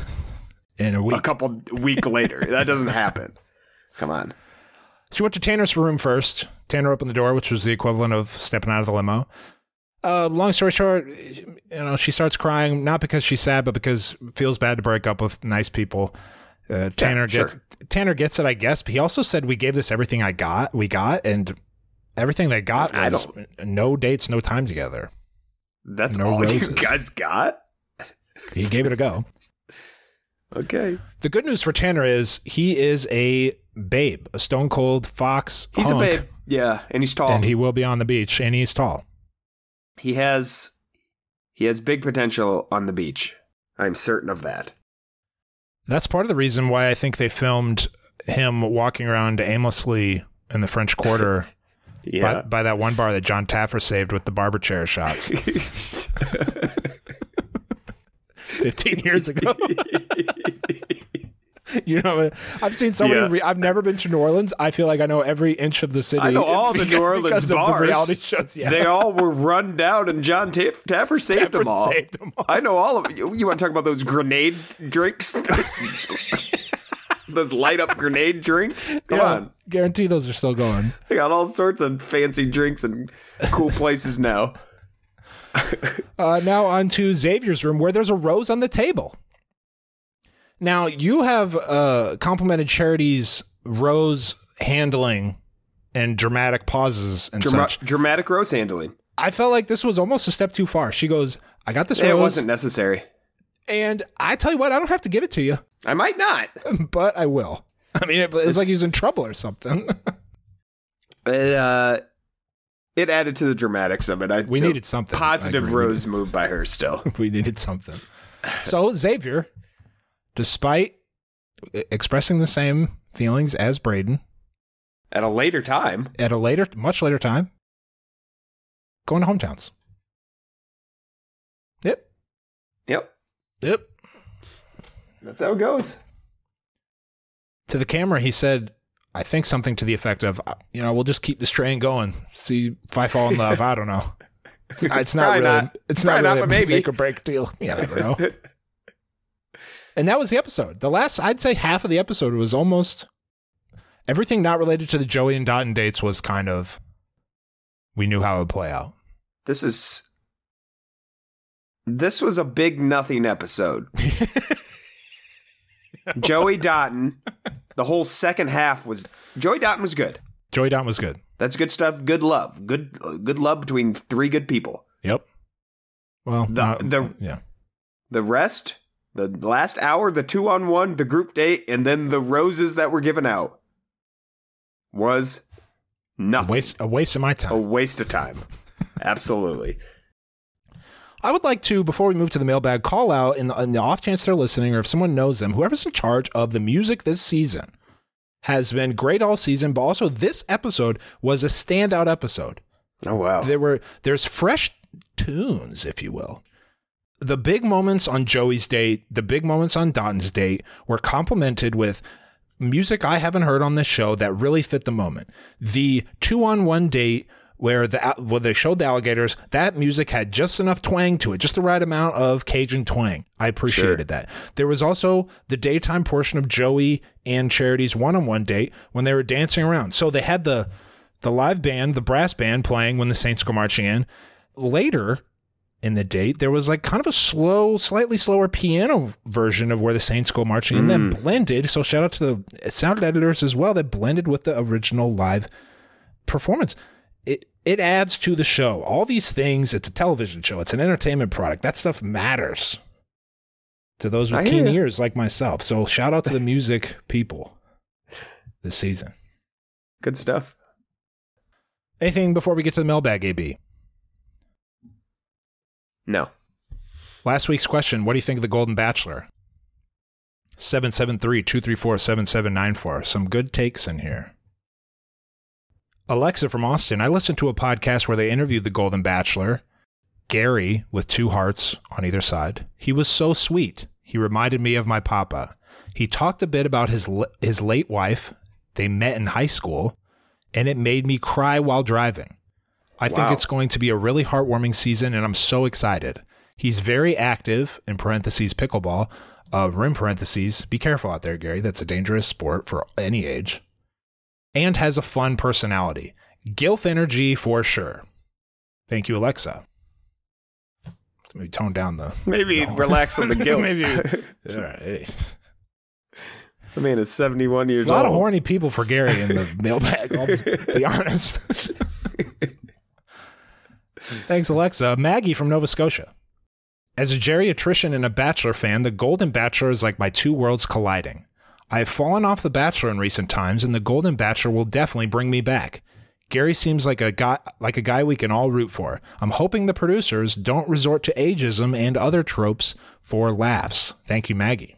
in a a couple week later. That doesn't happen. Come on. She went to Tanner's room first. Tanner opened the door, which was the equivalent of stepping out of the limo. Uh, long story short, you know, she starts crying not because she's sad, but because feels bad to break up with nice people. Uh, Tanner sure. gets Tanner gets it, I guess. But he also said we gave this everything I got, we got, and everything they got I was no dates, no time together. That's No all roses. you guys got. He gave it a go. Okay. The good news for Tanner is he is a babe, a stone cold fox. He's hunk, a babe. Yeah, and he's tall. and he will be on the beach, and he's tall. He has he has big potential on the beach. I'm certain of that. That's part of the reason why I think they filmed him walking around aimlessly in the French Quarter by, by that one bar that John Taffer saved with the barber chair shots 15 years ago. you know, I've seen so many. Yeah. Re- I've never been to New Orleans. I feel like I know every inch of the city. I know all the New Orleans of the bars. reality shows. Yeah, They all were run down, and John Taff- Taffer saved Taffer them all. saved them all. I know all of. You, you want to talk about those grenade drinks? Those, those light up grenade drinks? Come Yeah, on. guarantee those are still going. They got all sorts of fancy drinks and cool places now. Uh, now on to Xavier's room, where there's a rose on the table. Now you have uh, complimented Charity's rose handling and dramatic pauses and Drama- such. dramatic rose handling. I felt like this was almost a step too far. She goes, "I got this rose. It rose, wasn't necessary. and I tell you what, I don't have to give it to you, I might not. but I will." I mean, it, it's, like he was in trouble or something. It, uh, it added to the dramatics of it. I, We needed something. Positive rose move by her still. we needed something. So Xavier, despite expressing the same feelings as Brayden, At a later time, at a later, much later time, going to hometowns. Yep. yep, Yep. that's how it goes. To the camera, he said, I think something to the effect of, uh, you know, we'll just keep this train going. See if I fall in love. I don't know. It's, it's not really, not. it's not Probably not, really but a maybe. make or break deal. Yeah, I don't know. and that was the episode. The last, I'd say half of the episode was almost everything not related to the Joey and Dotun dates was kind of, we knew how it would play out. This is. This was a big nothing episode. Joey Dotun, the whole second half was Joey Dotun was good. Joey Dotun was good. That's good stuff. Good love. Good good love between three good people. Yep. Well, The- not- the- yeah. The rest, The last hour, the two on one, the group date, and then the roses that were given out was A nothing. waste, a waste of my time. A waste of time. Absolutely. I would like to, before we move to the mailbag, call out in the, in the off chance they're listening, or if someone knows them, whoever's in charge of the music this season has been great all season, but also this episode was a standout episode. Oh wow. There were there's fresh tunes, if you will. The big moments on Joey's date, the big moments on Don's date were complemented with music I haven't heard on this show that really fit the moment. The two on one date where the where they showed the alligators, that music had just enough twang to it, just the right amount of Cajun twang. I appreciated Sure. that. There was also the daytime portion of Joey and Charity's one on one date when they were dancing around. So they had the the live band, the brass band playing when the Saints go marching in. Later in the date, there was like kind of a slow, slightly slower piano version of where the Saints go marching and that mm. blended. So shout out to the sound editors as well that blended with the original live performance. It it adds to the show. All these things, it's a television show, it's an entertainment product. That stuff matters to those with I keen ears like myself. So shout out to the music people this season. Good stuff. Anything before we get to the mailbag, AB? No. Last week's question What do you think of The Golden Bachelor? 773 234 7794. Some good takes in here. Alexa from Austin. I listened to a podcast where they interviewed The Golden Bachelor, Gary, with two hearts on either side. He was so sweet. He reminded me of my papa. He talked a bit about his, his late wife. They met in high school, and it made me cry while driving. I think it's going to be a really heartwarming season, and I'm so excited. He's very active, in parentheses, pickleball, uh, rim parentheses. Be careful out there, Gary. That's a dangerous sport for any age. And has a fun personality. Gilf energy for sure. Thank you, Alexa. Maybe tone down the. Maybe relax on the guilt. Maybe. All right. Hey. The man is 71 years old. A lot of horny people for Gary in the mailbag. I'll be honest. Thanks, Alexa. Uh, Maggie from Nova Scotia. As a geriatrician and a Bachelor fan, The Golden Bachelor is like my two worlds colliding. I have fallen off The Bachelor in recent times, and The Golden Bachelor will definitely bring me back. Gary seems like a guy like a guy we can all root for. I'm hoping the producers don't resort to ageism and other tropes for laughs. Thank you, Maggie.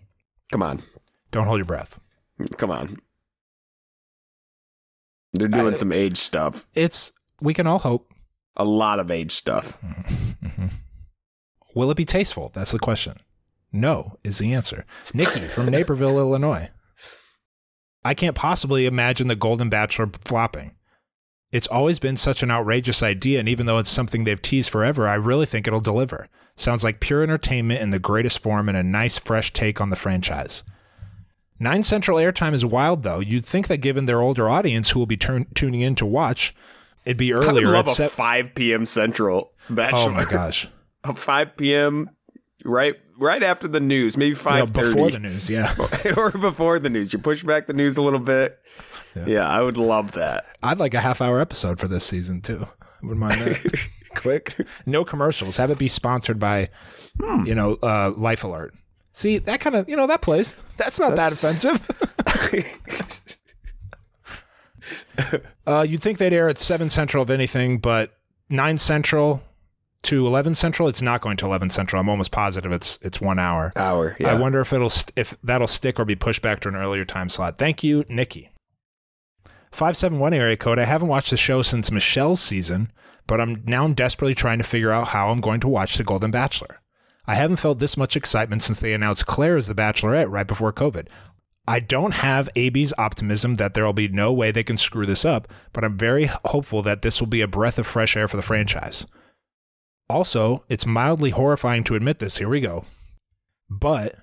Come on. Don't hold your breath. Come on. They're doing I- some age stuff. It's we can all hope. A lot of age stuff. Will it be tasteful? That's the question. No is the answer. Nikki from Naperville, Illinois. I can't possibly imagine the Golden Bachelor flopping. It's always been such an outrageous idea, and even though it's something they've teased forever, I really think it'll deliver. Sounds like pure entertainment in the greatest form and a nice, fresh take on the franchise. Nine Central airtime is wild, though. You'd think that given their older audience who will be turn- tuning in to watch, it'd be earlier. I would love at a se- 5 p.m. Central Bachelor. oh my gosh! A 5 p.m. right right after the news, maybe know, 5:30 before the news, yeah. or before the news. You push back the news a little bit. Yeah, I would love that. I'd like a half hour episode for this season too. Wouldn't mind that. Quick, no commercials. Have it be sponsored by, Hmm. you know, uh, Life Alert. See that kind of, you know, that plays. That's not That's- that offensive. uh, you'd think they'd air at seven central of anything, but nine central to eleven central. It's not going to eleven central. I'm almost positive it's it's one hour. Hour. I wonder if it'll st- if that'll stick or be pushed back to an earlier time slot. Thank you, Nikki. 571 area code. I haven't watched the show since Michelle's season, but I'm now desperately trying to figure out how I'm going to watch The Golden Bachelor. I haven't felt this much excitement since they announced Claire as the Bachelorette right before COVID. I don't have AB's optimism that there will be no way they can screw this up, but I'm very hopeful that this will be a breath of fresh air for the franchise. Also, it's mildly horrifying to admit this. Here we go. But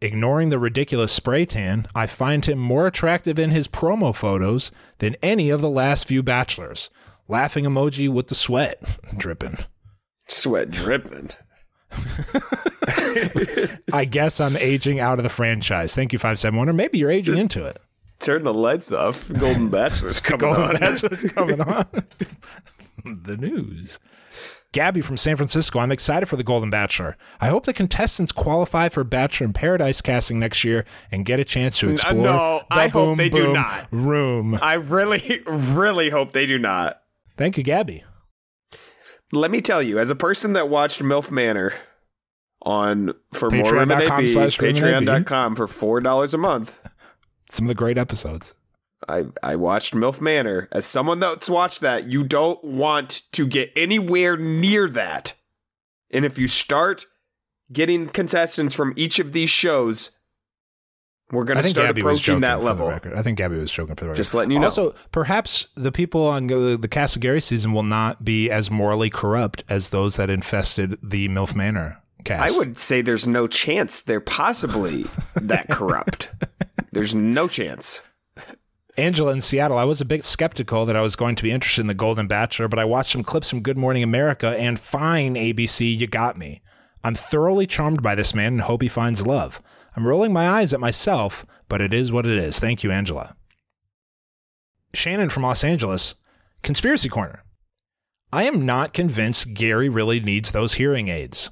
ignoring the ridiculous spray tan, I find him more attractive in his promo photos than any of the last few bachelors. Laughing emoji with the sweat dripping. Sweat dripping. I guess I'm aging out of the franchise. Thank you, 571. Or maybe you're aging into it. Turn the lights off. Golden Bachelor's coming Golden on. Bachelor's coming on. the news. Gabby from San Francisco, I'm excited for the Golden Bachelor. I hope the contestants qualify for Bachelor in Paradise casting next year and get a chance to uh, explore. no, the I hope boom, they do not. Room. I really, really hope they do not. Thank you, Gabby. Let me tell you, as a person that watched MILF Manor on for more Rim and Patreon.com AB, slash Rim AB. patreon.com for four dollars a month. Some of the great episodes. I, I watched MILF Manor. As someone that's watched that, you don't want to get anywhere near that. And if you start getting contestants from each of these shows, we're going to start Gabby approaching that level. I think Gabby was joking for the record. Just letting you know. Also, perhaps the people on the, the season will not be as morally corrupt as those that infested the MILF Manor cast. I would say there's no chance they're possibly that corrupt. There's no chance. Angela in Seattle, I was a bit skeptical that I was going to be interested in the Golden Bachelor, but I watched some clips from Good Morning America and fine, ABC, you got me. I'm thoroughly charmed by this man and hope he finds love. I'm rolling my eyes at myself, but it is what it is. Thank you, Angela. Shannon from Los Angeles, Conspiracy Corner. I am not convinced Gary really needs those hearing aids.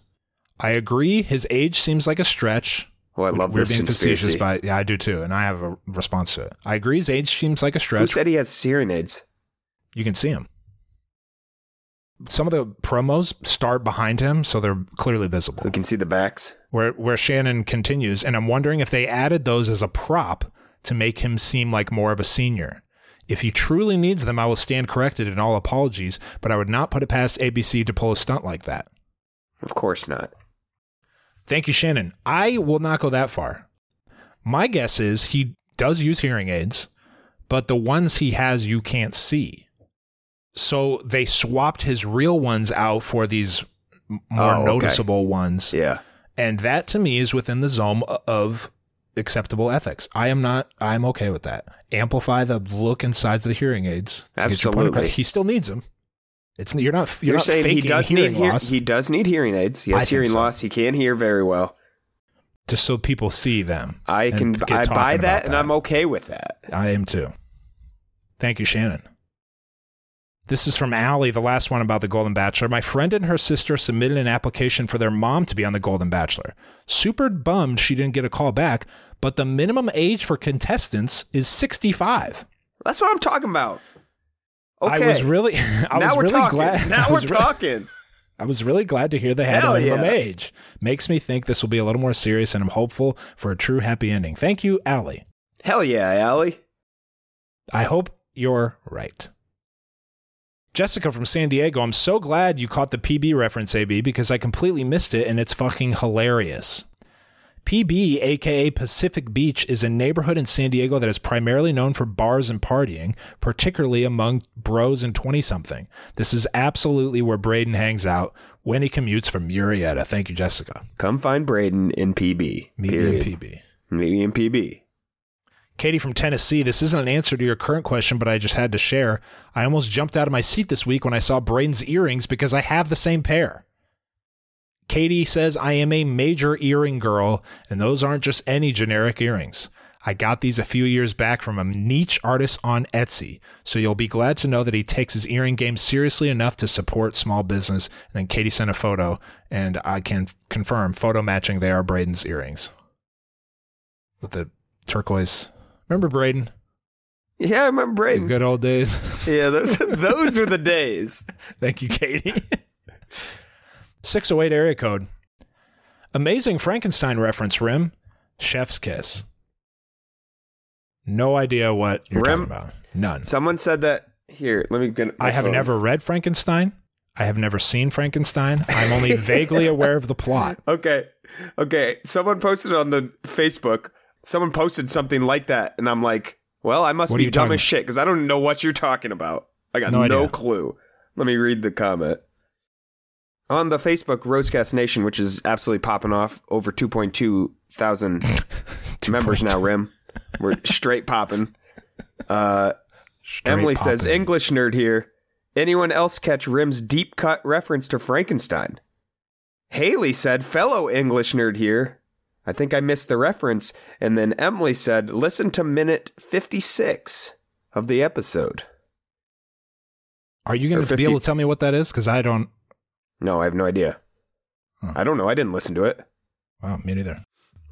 I agree, his age seems like a stretch. Oh, I love We're this being conspiracy. facetious, but yeah, I do too, and I have a response to it. I agree, his age seems like a stretch. Who said he has hearing aids? You can see him. Some of the promos start behind him, so they're clearly visible. We can see the backs. Where where Shannon continues, and I'm wondering if they added those as a prop to make him seem like more of a senior. If he truly needs them, I will stand corrected in all apologies, but I would not put it past ABC to pull a stunt like that. Of course not. Thank you, Shannon. I will not go that far. My guess is he does use hearing aids, but the ones he has you can't see. So they swapped his real ones out for these more Oh, okay. noticeable ones. Yeah. And that to me is within the zone of acceptable ethics. I am not, I'm okay with that. Amplify the look and size of the hearing aids. to get your point Absolutely. He still needs them. It's you're not you're, You're, not saying he does need loss he does need hearing aids. He has hearing so. loss. He can't hear very well. just so people see them. I can I buy about that, and I'm okay with that. I am too. Thank you, Shannon. This is from Allie, the last one about the Golden Bachelor. My friend and her sister submitted an application for their mom to be on the Golden Bachelor. Super bummed she didn't get a call back, but the minimum age for contestants is 65. That's what I'm talking about. Okay. I was really, I now was we're really talking. glad. Now we're talking. I was really glad to hear they had Hell a minimum yeah. age. Makes me think this will be a little more serious, and I'm hopeful for a true happy ending. Thank you, Allie. Hell yeah, Allie. I hope you're right. Jessica from San Diego, I'm so glad you caught the PB reference, AB, because I completely missed it and it's fucking hilarious. PB, aka Pacific Beach, is a neighborhood in San Diego that is primarily known for bars and partying, particularly among bros and 20 something. This is absolutely where Brayden hangs out when he commutes from Murrieta. Thank you, Jessica. Come find Brayden in PB. Meet me in PB. Meet me in PB. Katie from Tennessee, this isn't an answer to your current question, but I just had to share. I almost jumped out of my seat this week when I saw Brayden's earrings because I have the same pair. Katie says, I am a major earring girl, and those aren't just any generic earrings. I got these a few years back from a niche artist on Etsy, so you'll be glad to know that he takes his earring game seriously enough to support small business. And then Katie sent a photo, and I can confirm photo matching they are Brayden's earrings with the turquoise. Remember Brayden? Yeah, I remember The Brayden. good old days. Yeah, those those were the days. Thank you, Katie. 608 area code. Amazing Frankenstein reference, Rim. Chef's kiss. No idea what you're Rim? talking about. None. Someone said that. Here, let me get. I have phone. never read Frankenstein. I have never seen Frankenstein. I'm only vaguely aware of the plot. Okay, okay. Someone posted on the Facebook. Someone posted something like that, and I'm like, well, I must What be dumb as shit because I don't know what you're talking about. I got No no, clue. Let me read the comment. On the Facebook Rosecast Nation, which is absolutely popping off, over 2.2 thousand members now. Rim, we're straight popping. Uh, Straight Emily says. English nerd here. Anyone else catch Rim's deep cut reference to Frankenstein? Haley said, fellow English nerd here. I think I missed the reference. And then Emily said, listen to minute 56 of the episode. Are you going to be able to tell me what that is? Because I don't. No, I have no idea. Huh. I don't know. I didn't listen to it. Wow, me neither.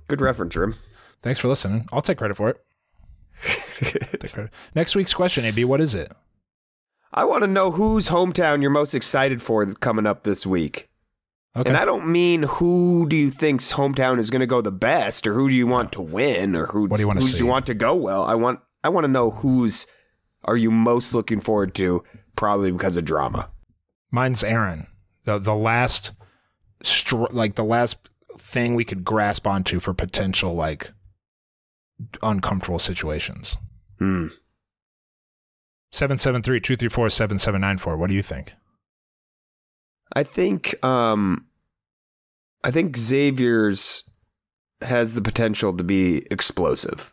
Good reference, Rim. Thanks for listening. I'll take credit for it. Credit. Next week's question, AB, what is it? I want to know whose hometown you're most excited for coming up this week. Okay. And I don't mean who do you think's hometown is going to go the best, or who do you want to win, or who do you wanna do you want to go well. I want I want to know who's are you most looking forward to, probably because of drama. Mine's Aaron. The the last str- like the last thing we could grasp onto for potential like uncomfortable situations. Hmm. 773-234-7794. What do you think? I think um I think Xavier's has the potential to be explosive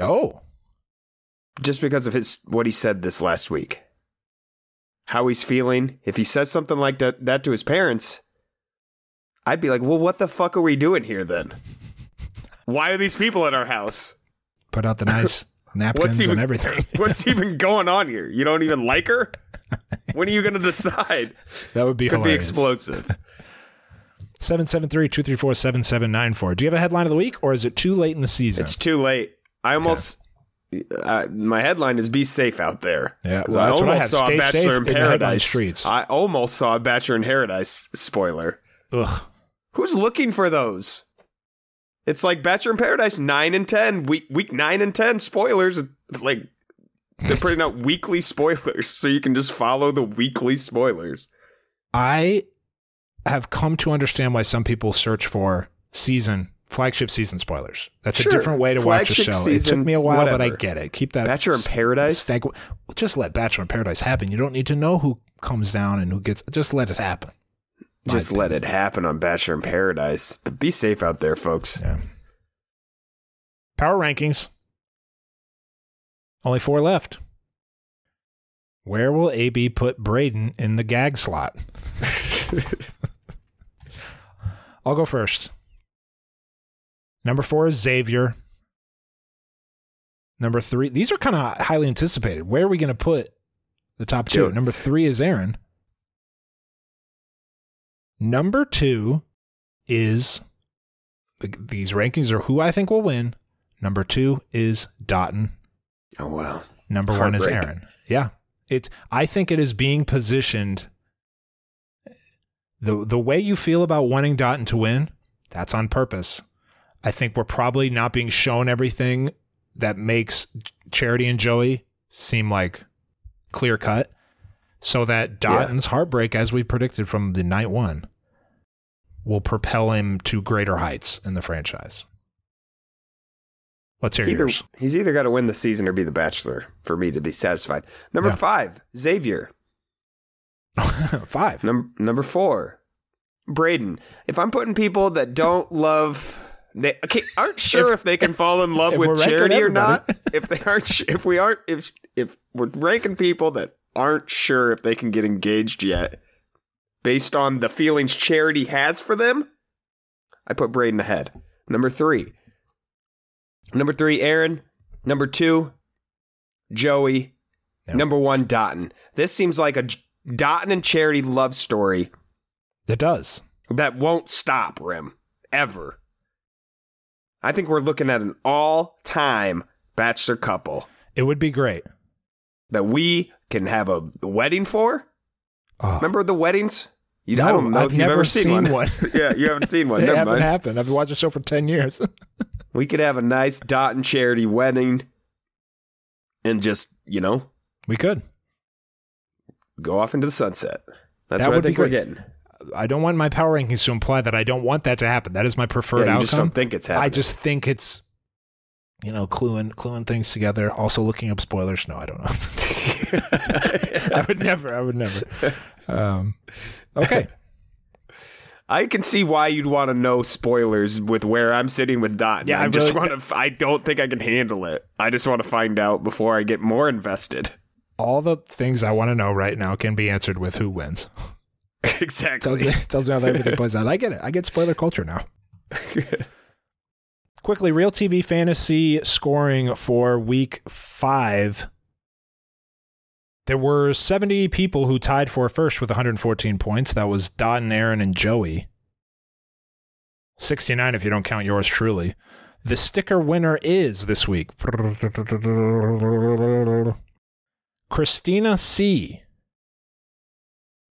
Oh. just because of his what he said this last week. How he's feeling. If he says something like that that to his parents, I'd be like, "Well, what the fuck are we doing here then? Why are these people at our house? Put out the nice napkins even and everything. What's even going on here? You don't even like her? When are you going to decide? that would be Could be explosive. 773-234-7794. Do you have a headline of the week or is it too late in the season? It's too late. I almost. Uh, my headline is "Be safe out there." Yeah, well, I I almost have. saw Stay Bachelor in Paradise. streets. I almost saw a Bachelor in Paradise spoiler. Ugh. Who's looking for those? It's like Bachelor in Paradise nine and ten week week nine and ten spoilers. Like they're putting out weekly spoilers, so you can just follow the weekly spoilers. I have come to understand why some people search for season flagship season spoilers. That's Sure. a different way to watch a Flagship show. it took me a while, but I get it. Keep that Bachelor in Paradise? stag- just let Bachelor in Paradise happen. You don't need to know who comes down and who gets. Just let it happen. Just let it happen on Bachelor in Paradise. But be safe out there, folks. Yeah. Power rankings. Only four left. Where will AB put Brayden in the gag slot? I'll go first. Number four is Xavier. Number three, these are kind of highly anticipated. Where are we going to put the top two? Dude. Number three is Aaron. Number two is these rankings are who I think will win. Number two is Dotun. Oh wow. Number one is Aaron. Yeah. It's I think it is being positioned the the way you feel about wanting Dotun to win, that's on purpose. I think we're probably not being shown everything that makes Charity and Joey seem like clear cut. So that Dotun's heartbreak, as we predicted from the night one, will propel him to greater heights in the franchise. Let's hear Either, yours. he's either got to win the season or be the Bachelor for me to be satisfied. Number Yeah. five, Xavier. Five. Num- number four, Brayden. If I'm putting people that don't love, they okay, aren't sure if, they can fall in love with charity or not. If they aren't, if we aren't, if if we're ranking people that aren't sure if they can get engaged yet, based on the feelings charity has for them, I put Brayden ahead. Number three. Number three, Aaron. Number two, Joey. Number one, Dotun. This seems like a Dotun and Charity love story It does. that won't stop, Rim, ever. I think we're looking at an all time bachelor couple It would be great. that we can have a wedding for. Oh, Remember the weddings? You, I don't know I've if you've never ever seen, seen one. one. yeah, you haven't seen one. they Never haven't mind. happened. I've been watching the show for 10 years. We could have a nice Dot and Charity wedding and just, you know, we could. go off into the sunset. That's That what I would be think we're great. getting. I don't want my power rankings to imply that I don't want that to happen. That is my preferred Yeah, outcome. just don't think it's happening. I just think it's, you know, cluing, cluing things together. Also looking up spoilers. No, I don't know. I would never. I would never. Um, okay. I can see why you'd want to know spoilers with where I'm sitting with Dot. Yeah, I I just really- want to. I don't think I can handle it. I just want to find out before I get more invested. All the things I want to know right now can be answered with who wins. exactly. tells me tells me how everything plays out. I get it. I get spoiler culture now. Quickly, real TV fantasy scoring for week five. There were 70 people who tied for first with 114 points. That was Dot and Aaron and Joey. 69 if you don't count yours truly. The sticker winner is this week Christina C.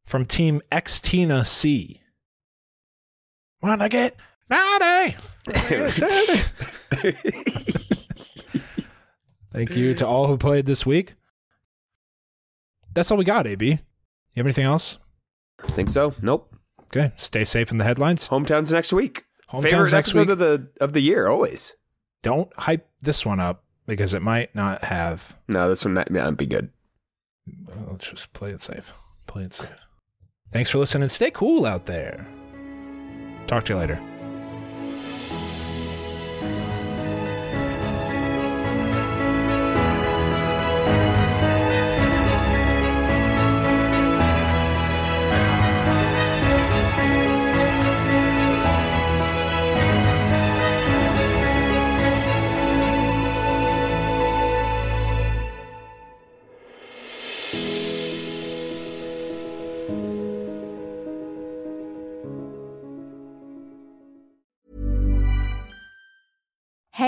from Team Xtina C. Wanna get naughty? Thank you to all who played this week. That's all we got, AB. You have anything else? Think so? Nope. Okay. Stay safe in the headlines. Hometowns next week. Hometowns Favorite next episode week. of the of the year, always. Don't hype this one up because it might not have. No, this one might might be good. Well, let's just play it safe. Play it safe. Thanks for listening. Stay cool out there. Talk to you later.